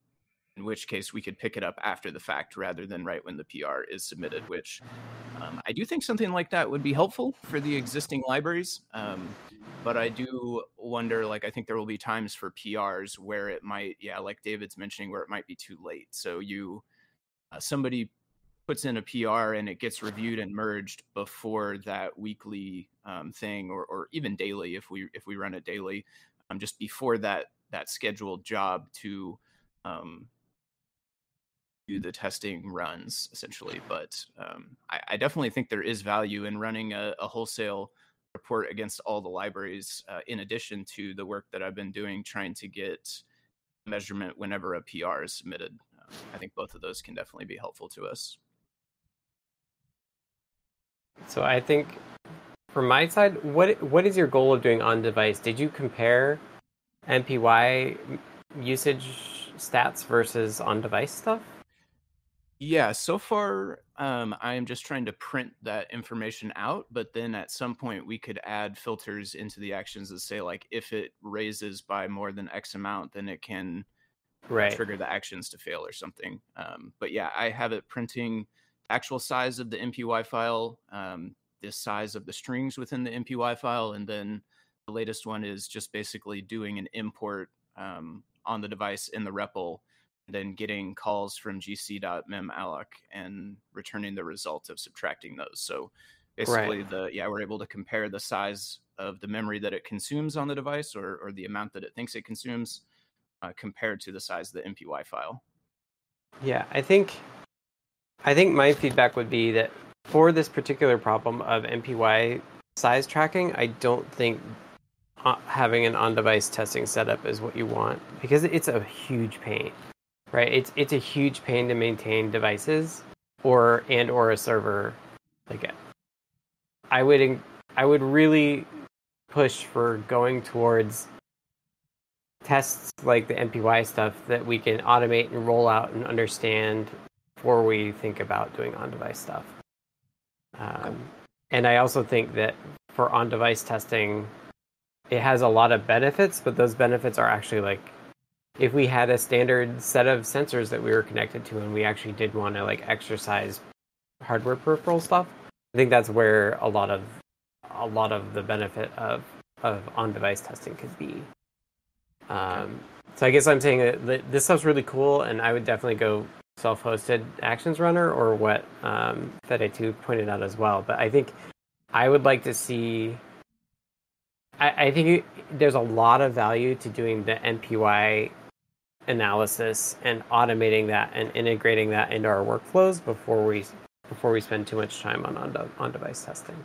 in which case, we could pick it up after the fact rather than right when the PR is submitted. Which um, I do think something like that would be helpful for the existing libraries. Um, but I do wonder, like, I think there will be times for PRs where it might, yeah, like David's mentioning, where it might be too late. So you, uh, somebody puts in a PR and it gets reviewed and merged before that weekly um, thing, or, or even daily if we if we run it daily, um, just before that that scheduled job to um, do the testing runs essentially. But um, I, I, definitely think there is value in running a, a wholesale report against all the libraries uh, in addition to the work that I've been doing trying to get measurement whenever a PR is submitted. Uh, I think both of those can definitely be helpful to us. So I think from my side, what what is your goal of doing on device? Did you compare MPY usage stats versus on device stuff? Yeah, so far um, I am just trying to print that information out, but then at some point we could add filters into the actions that say like if it raises by more than X amount, then it can uh, right. trigger the actions to fail or something. Um, but yeah, I have it printing actual size of the MPY file, um, the size of the strings within the MPY file, and then the latest one is just basically doing an import um, on the device in the REPL then getting calls from gc.mem_alloc and returning the result of subtracting those. So basically right. the yeah, we're able to compare the size of the memory that it consumes on the device or, or the amount that it thinks it consumes uh, compared to the size of the MPY file. Yeah, I think I think my feedback would be that for this particular problem of MPY size tracking, I don't think uh, having an on-device testing setup is what you want because it's a huge pain right? It's it's a huge pain to maintain devices or and or a server. Like I would I would really push for going towards tests like the MPY stuff that we can automate and roll out and understand before we think about doing on-device stuff. Um, and I also think that for on-device testing, it has a lot of benefits, but those benefits are actually like if we had a standard set of sensors that we were connected to and we actually did want to like exercise hardware peripheral stuff, I think that's where a lot of a lot of the benefit of of on device testing could be. Um, so I guess I'm saying that this stuff's really cool, and I would definitely go self-hosted Actions Runner or what um, Fede2 pointed out as well. But I think I would like to see. I, I think it, there's a lot of value to doing the MPY analysis and automating that and integrating that into our workflows before we before we spend too much time on on, on device testing.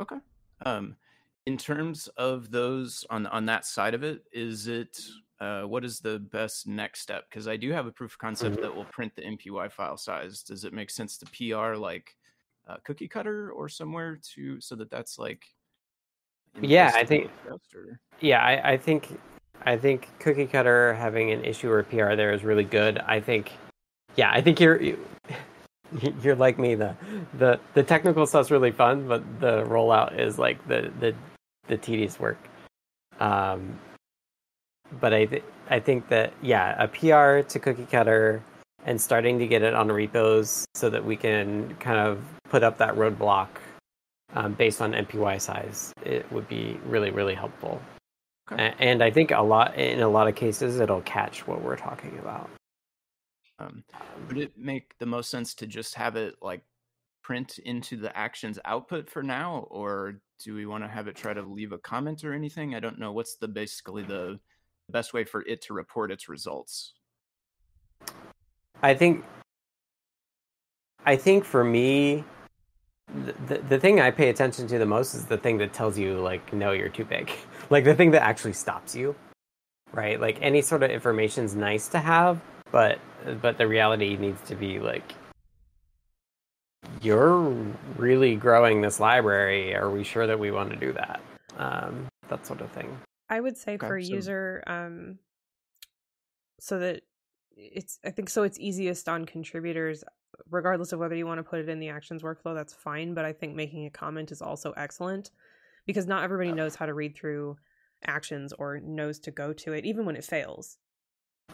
Okay. Um, in terms of those on on that side of it, is it uh, what is the best next step? Because I do have a proof of concept Mhm. that will print the MPY file size. Does it make sense to PR like uh, cookie cutter or somewhere to so that that's like Yeah, I think- be addressed, or- Yeah, I, I think I think cookie cutter having an issue or PR there is really good. I think, yeah, I think you're you, [laughs] you're like me. The the the technical stuff's really fun, but the rollout is like the the the tedious work. Um, but I th- I think that yeah, a PR to cookie cutter and starting to get it on repos so that we can kind of put up that roadblock um, based on MPY size, it would be really really helpful. Okay. And I think a lot in a lot of cases it'll catch what we're talking about. Um, would it make the most sense to just have it like print into the actions output for now, or do we want to have it try to leave a comment or anything? I don't know. What's the basically the best way for it to report its results? I think I think for me the, the the thing I pay attention to the most is the thing that tells you like no you're too big. [laughs] Like the thing that actually stops you. Right? Like any sort of information's nice to have, but but the reality needs to be like you're really growing this library. Are we sure that we want to do that? Um, that sort of thing. I would say Okay, for so- user, um, so that it's I think so it's easiest on contributors, regardless of whether you want to put it in the actions workflow. That's fine, but I think making a comment is also excellent because not everybody knows how to read through actions or knows to go to it, even when it fails.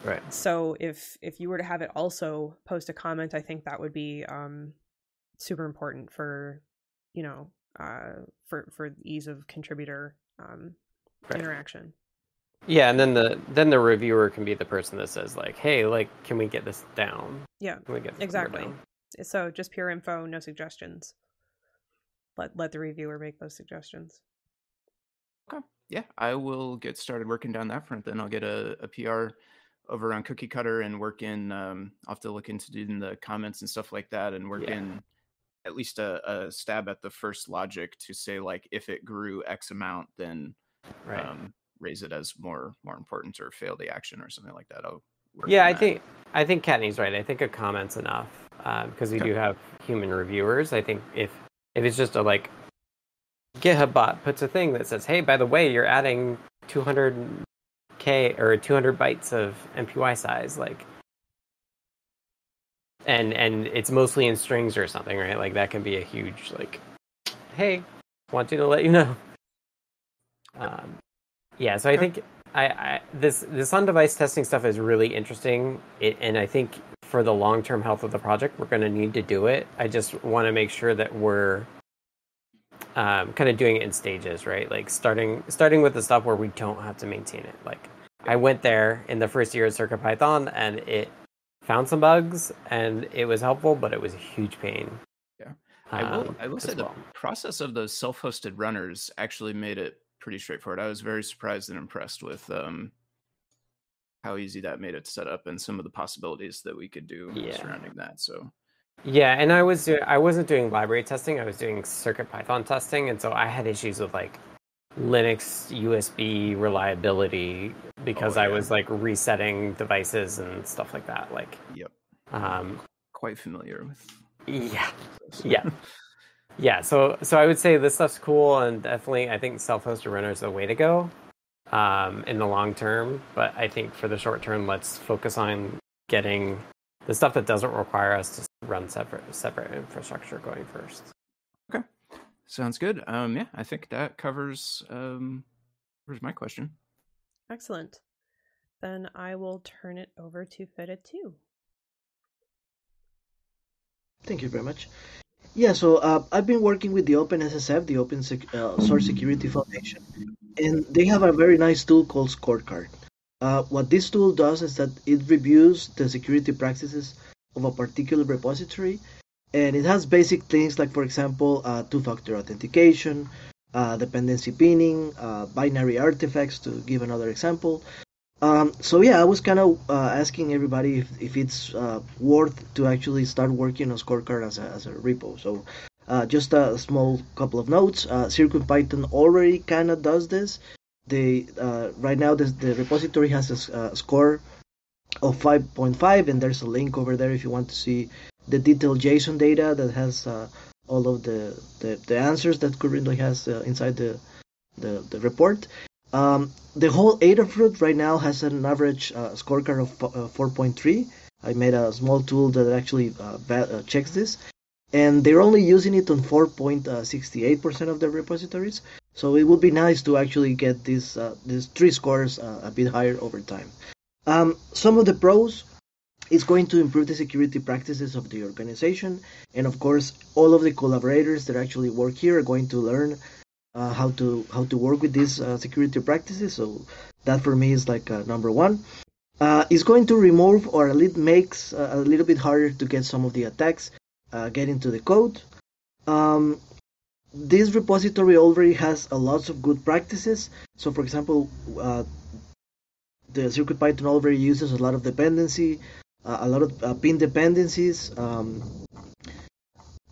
Right. So if if you were to have it also post a comment, I think that would be um, super important for you know uh, for for ease of contributor um, Right. interaction. Yeah, and then the then the reviewer can be the person that says like, "Hey, like, can we get this down? Yeah, we get exactly. So just pure info, no suggestions. Let let the reviewer make those suggestions. Okay. Yeah, I will get started working down that front. Then I'll get a, a PR over on Cookie Cutter and work in. Um, I'll have to look into doing the comments and stuff like that, and work Yeah. in at least a, a stab at the first logic to say like if it grew X amount, then Right. um, raise it as more more important or fail the action or something like that. I'll work yeah, I think I think Kattni's right. I think a comment's enough because we Okay. do have human reviewers. I think if if it's just a like GitHub bot puts a thing that says, "Hey, by the way, you're adding 200k or 200 bytes of MPY size," like, and and it's mostly in strings or something, right? Like that can be a huge like, "Hey, wanting to let you know." Um, yeah, so I think I, I this this on device testing stuff is really interesting, it, and I think for the long term health of the project, we're going to need to do it. I just want to make sure that we're um, kind of doing it in stages, right? Like starting starting with the stuff where we don't have to maintain it. Like I went there in the first year of Circuit Python, and it found some bugs, and it was helpful, but it was a huge pain. Yeah. I will. um, I will say well. the process of those self-hosted runners actually made it pretty straightforward. I was very surprised and impressed with um, how easy that made it to set up and some of the possibilities that we could do Yeah. surrounding that. So Yeah, and I was do- I wasn't doing library testing. I was doing Circuit Python testing, and so I had issues with like Linux USB reliability because Oh, I was like resetting devices and stuff like that. Like, Yep. um, quite familiar with. yeah, yeah, [laughs] yeah. So, so I would say this stuff's cool, and definitely, I think self-hosted runner is the way to go um, in the long term. But I think for the short term, let's focus on getting the stuff that doesn't require us to run separate separate infrastructure going first. Okay, Sounds good. Um, yeah, I think that covers um, covers my question. Excellent. Then I will turn it over to Fede2. Thank you very much. Yeah, so uh, I've been working with the OpenSSF, the Open Sec- uh, Source Security Foundation, and they have a very nice tool called Scorecard. Uh, what this tool does is that it reviews the security practices of a particular repository and it has basic things like, for example, uh, two-factor authentication, uh, dependency pinning, uh, binary artifacts, to give another example. Um, so yeah, I was kind of uh, asking everybody if, if it's uh, worth to actually start working on Scorecard as a, as a repo. So uh, just a small couple of notes. Uh, CircuitPython already kind of does this. They uh, right now the, the repository has a, a score of 5.5, and there's a link over there if you want to see the detailed JSON data that has uh, all of the, the, the answers that currently has uh, inside the, the the report. Um, the whole Adafruit right now has an average uh, scorecard of uh, 4.3. I made a small tool that actually uh, uh, checks this, and they're only using it on 4.68% of their repositories. So it would be nice to actually get these uh, these three scores uh, a bit higher over time. Um, some of the pros is going to improve the security practices of the organization, and of course, all of the collaborators that actually work here are going to learn uh, how to how to work with these uh, security practices. So that for me is like uh, number one. Uh, it's going to remove or at least makes uh, a little bit harder to get some of the attacks uh, get into the code. Um, this repository already has a lots of good practices. So for example, the CircuitPython already uses a lot of dependency, a lot of pin dependencies. Um,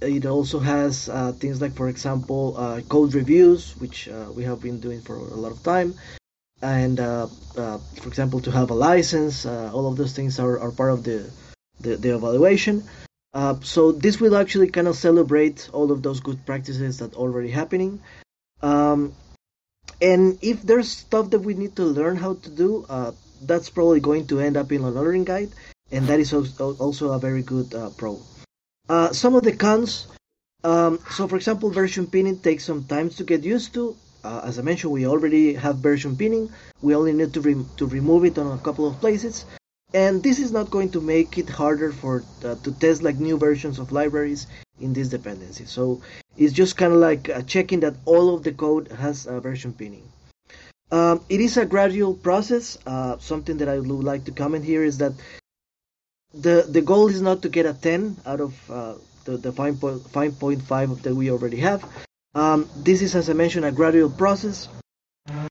it also has uh, things like, for example, uh, code reviews, which uh, we have been doing for a lot of time. And, uh, uh, for example, to have a license, uh, all of those things are, are part of the, the, the evaluation. so this will actually kind of celebrate all of those good practices that are already happening. Um, and if there's stuff that we need to learn how to do, that's probably going to end up in a learning guide. And that is also a very good pro. Uh, some of the cons, um, so for example, version pinning takes some time to get used to. Uh, as I mentioned, we already have version pinning. We only need to, re- to remove it on a couple of places. And this is not going to make it harder for uh, to test like new versions of libraries in this dependency. So it's just kind of like uh, checking that all of the code has version pinning. Um, it is a gradual process. Uh, something that I would like to comment here is that the the goal is not to get a 10 out of uh, the, the 5.5 that we already have. Um, this is, as I mentioned, a gradual process.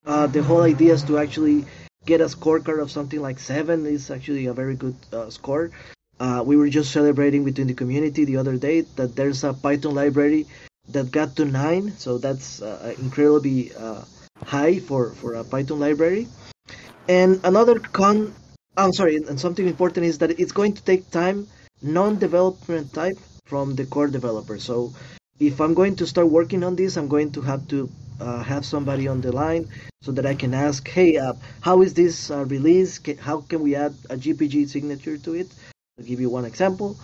Uh, the whole idea is to actually get a scorecard of something like 7 is actually a very good uh, score. Uh, we were just celebrating within the community the other day that there's a Python library that got to 9, so that's uh, incredibly uh, high for, for a Python library. And another con I'm sorry, and something important is that it's going to take time, non-development type from the core developer. So if I'm going to start working on this, I'm going to have to uh, have somebody on the line so that I can ask, hey, uh, how is this uh, release? How can we add a GPG signature to it? I'll give you one example.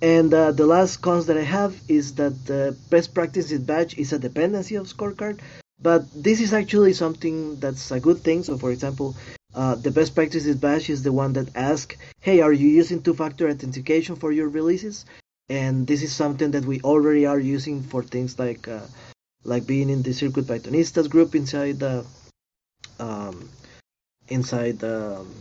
And uh, the last cons that I have is that the best practices badge is a dependency of scorecard. But this is actually something that's a good thing. So, for example, uh, the best practices badge is the one that asks, hey, are you using two-factor authentication for your releases? And this is something that we already are using for things like uh, like being in the Circuit Pythonistas group inside the um, inside the um,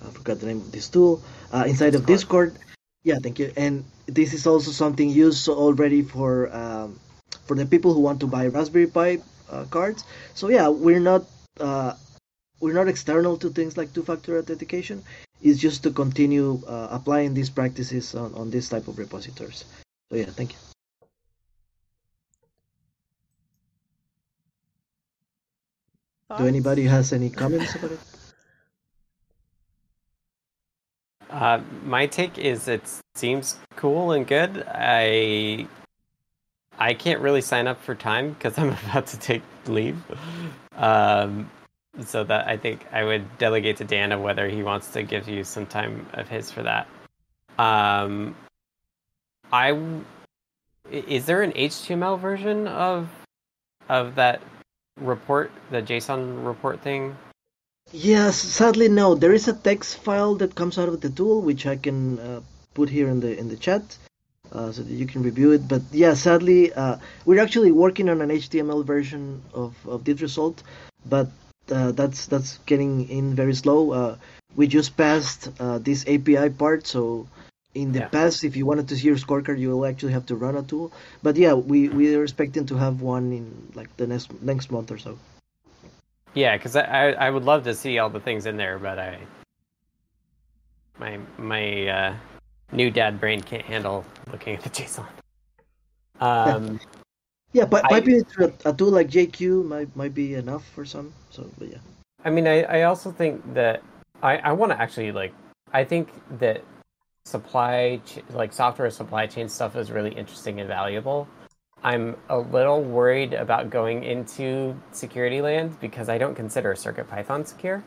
I forgot the name of this tool uh, inside of Discord. Yeah, thank you. And this is also something used already for um, for the people who want to buy Raspberry Pi uh, cards. So yeah, we're not uh, we're not external to things like two-factor authentication. It's just to continue uh, applying these practices on, on this type of repositories. So yeah, thank you. Thoughts? Do anybody has any comments about it? Uh, my take is it seems cool and good. I I can't really sign up for time because I'm [laughs] about to take leave. Um, so that I think I would delegate to Dan of whether he wants to give you some time of his for that. Um, I is there an HTML version of of that report, the JSON report thing? Yes, sadly no. There is a text file that comes out of the tool, which I can uh, put here in the in the chat, uh, so that you can review it. But yeah, sadly, uh, we're actually working on an HTML version of of this result, but uh, that's that's getting in very slow. Uh, we just passed uh, this API part, so in the Yeah. past, if you wanted to see your scorecard, you will actually have to run a tool. But yeah, we we are expecting to have one in like the next next month or so. Yeah, because I, I I would love to see all the things in there, but I my my uh, new dad brain can't handle looking at the [laughs] JSON. Um, [laughs] Yeah, but I- a, a tool like JQ might might be enough for some. So, but yeah. I mean, I, I also think that I, I want to actually like I think that supply ch- like software supply chain stuff is really interesting and valuable. I'm a little worried about going into security land because I don't consider Circuit Python secure,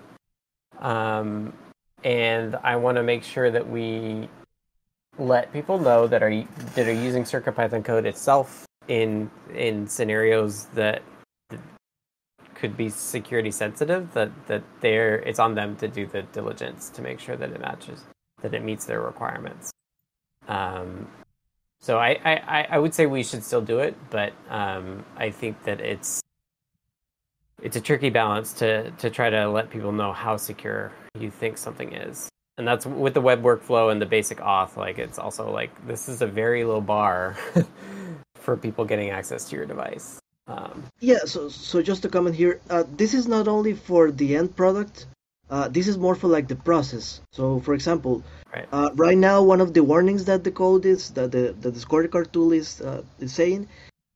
um, and I want to make sure that we let people know that are that are using CircuitPython code itself in in scenarios that could be security sensitive that that they're it's on them to do the diligence to make sure that it matches that it meets their requirements. Um so i i I- would say we should still do it but um i think that it's it's a tricky balance to to try to let people know how secure you think something is. And that's with the web workflow and the basic auth like it's also like this is a very low bar [laughs] for people getting access to your device um Yeah, so so just to comment here, uh, this is not only for the end product. Uh, this is more for like the process. So, for example, Right. uh, right now one of the warnings that the code is that the that the scorecard tool is uh, is saying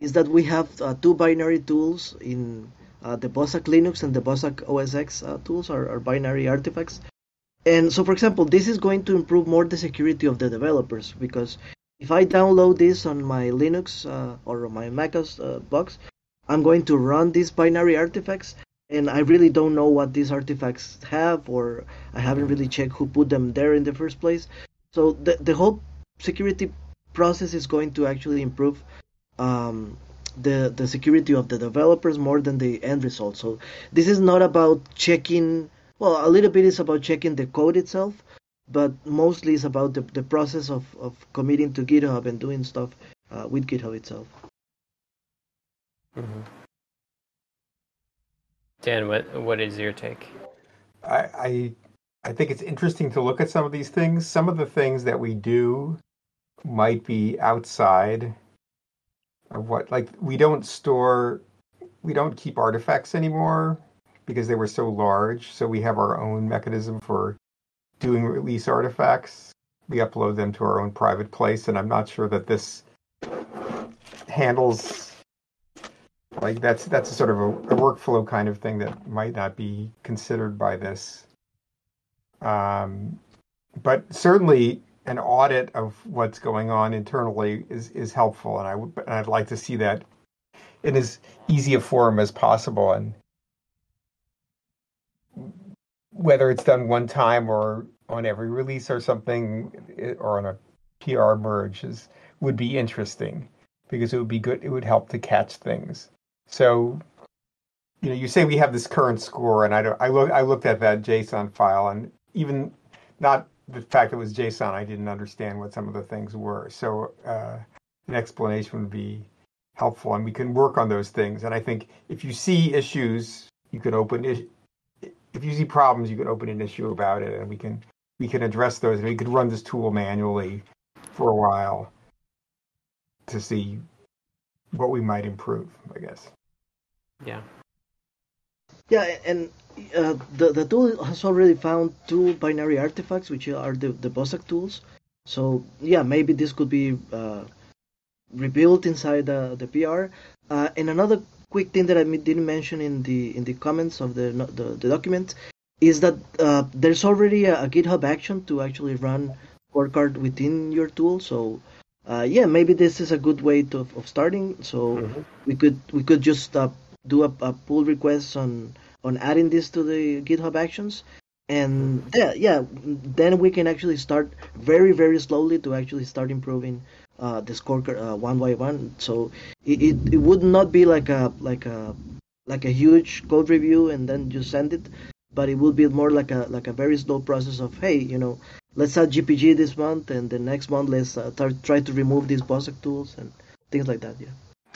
is that we have uh, two binary tools in uh, the bossac Linux and the bossac OS X uh, tools are, are binary artifacts. And so, for example, this is going to improve more the security of the developers because if I download this on my Linux uh, or my macOS uh, box, I'm going to run these binary artifacts, and I really don't know what these artifacts have, or I haven't really checked who put them there in the first place. So the the whole security process is going to actually improve um, the the security of the developers more than the end result. So this is not about checking. Well, a little bit is about checking the code itself, but mostly it's about the, the process of, of committing to GitHub and doing stuff uh, with GitHub itself. Mhm. Dan, what what is your take? I, I I think it's interesting to look at some of these things. Some of the things that we do might be outside of what like we don't store we don't keep artifacts anymore because they were so large. So we have our own mechanism for doing release artifacts. We upload them to our own private place, and I'm not sure that this handles like that's that's a sort of a, a workflow kind of thing that might not be considered by this. Um, but certainly an audit of what's going on internally is is helpful, and I would and I'd like to see that in as easy a form as possible, and whether it's done one time or on every release or something, or on a PR merge is would be interesting because it would be good. It would help to catch things. So, you know, you say we have this current score, and I don't. I look. I looked at that JSON file, and even not the fact it was JSON, I didn't understand what some of the things were. So, uh, an explanation would be helpful, and we can work on those things. And I think if you see issues, you can open it. If you see problems, you can open an issue about it, and we can we can address those. And we could run this tool manually for a while to see what we might improve. I guess. Yeah. Yeah, and uh, the the tool has already found two binary artifacts, which are the the bossac tools. So yeah, maybe this could be uh, rebuilt inside the the PR. Uh, and another quick thing that I didn't mention in the in the comments of the the, the document is that uh, there's already a, a GitHub action to actually run scorecard within your tool. So uh, yeah, maybe this is a good way to, of starting. So Mhm. we could we could just uh, do a, a pull request on on adding this to the GitHub Actions, and yeah, yeah, then we can actually start very very slowly to actually start improving uh, the scorecard uh, one by one. So it, it, it would not be like a like a like a huge code review and then just send it, but it would be more like a like a very slow process of hey, you know, let's add GPG this month, and the next month let's uh, try to remove these bossac tools and things like that. Yeah.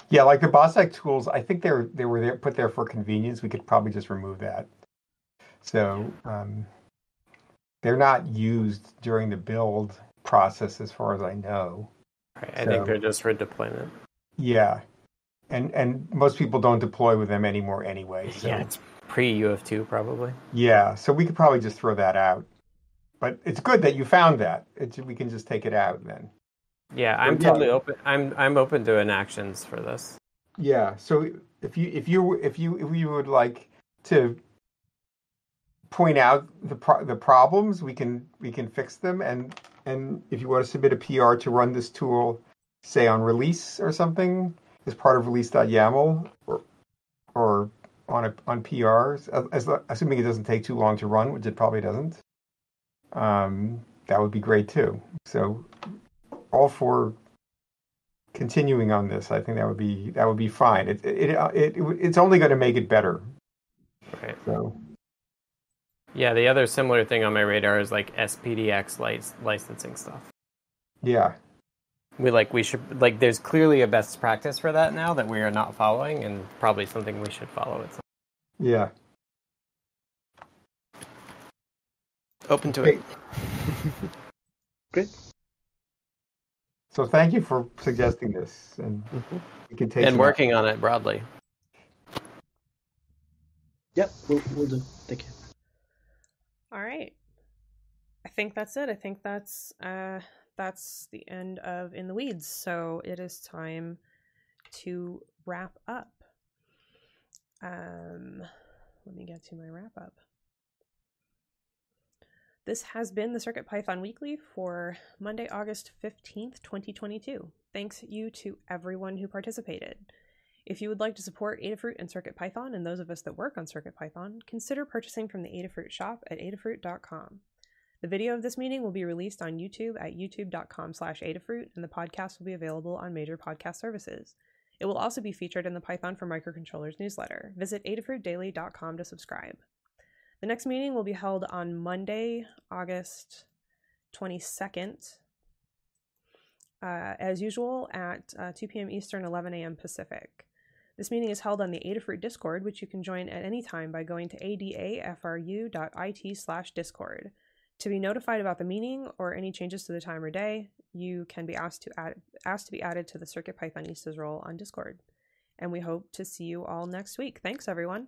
Yeah, like the bossac tools, I think they're they were there, put there for convenience. We could probably just remove that. So um, they're not used during the build process, as far as I know. Right. I think they're just for deployment. Yeah, and and most people don't deploy with them anymore anyway. So Yeah, it's pre UF2 probably. yeah, so we could probably just throw that out. But it's good that you found that. It's, we can just take it out then. Yeah, I'm totally open. I'm I'm open to inactions for this. Yeah. So if you if you if you if you would like to point out the pro- the problems, we can we can fix them. And and if you want to submit a PR to run this tool, say on release or something, as part of release.yaml or or on a, on PRs, as, assuming it doesn't take too long to run, which it probably doesn't. Um, that would be great too. So all for continuing on this, I think that would be that would be fine. It it, it, it it's only going to make it better. Right. So Yeah, the other similar thing on my radar is like SPDX lic- licensing stuff. yeah, We like we should like there's clearly a best practice for that now that we are not following and probably something we should follow at some yeah. Open to Okay. it. Great. [laughs] So thank you for suggesting this, and mm-hmm. we can take and some- working on it broadly. Yep, we'll, we'll do. Thank you. All right. I think that's it. I think that's uh that's the end of In the Weeds. So it is time to wrap up. Um let me get to my wrap up. This has been the Circuit Python Weekly for Monday, August 15th, 2022. Thanks you to everyone who participated. If you would like to support Adafruit and CircuitPython and those of us that work on CircuitPython, consider purchasing from the Adafruit shop at adafruit.com. The video of this meeting will be released on YouTube at youtube.com slash Adafruit, and the podcast will be available on major podcast services. It will also be featured in the Python for Microcontrollers newsletter. Visit adafruitdaily.com to subscribe. The next meeting will be held on Monday, August 22nd, uh, as usual, at uh, 2 p.m. Eastern, 11 a.m. Pacific. This meeting is held on the Adafruit Discord, which you can join at any time by going to adafru.it slash discord. To be notified about the meeting or any changes to the time or day, you can be asked to add asked to be added to the Circuit Pythonistas role on Discord. And we hope to see you all next week. Thanks, everyone.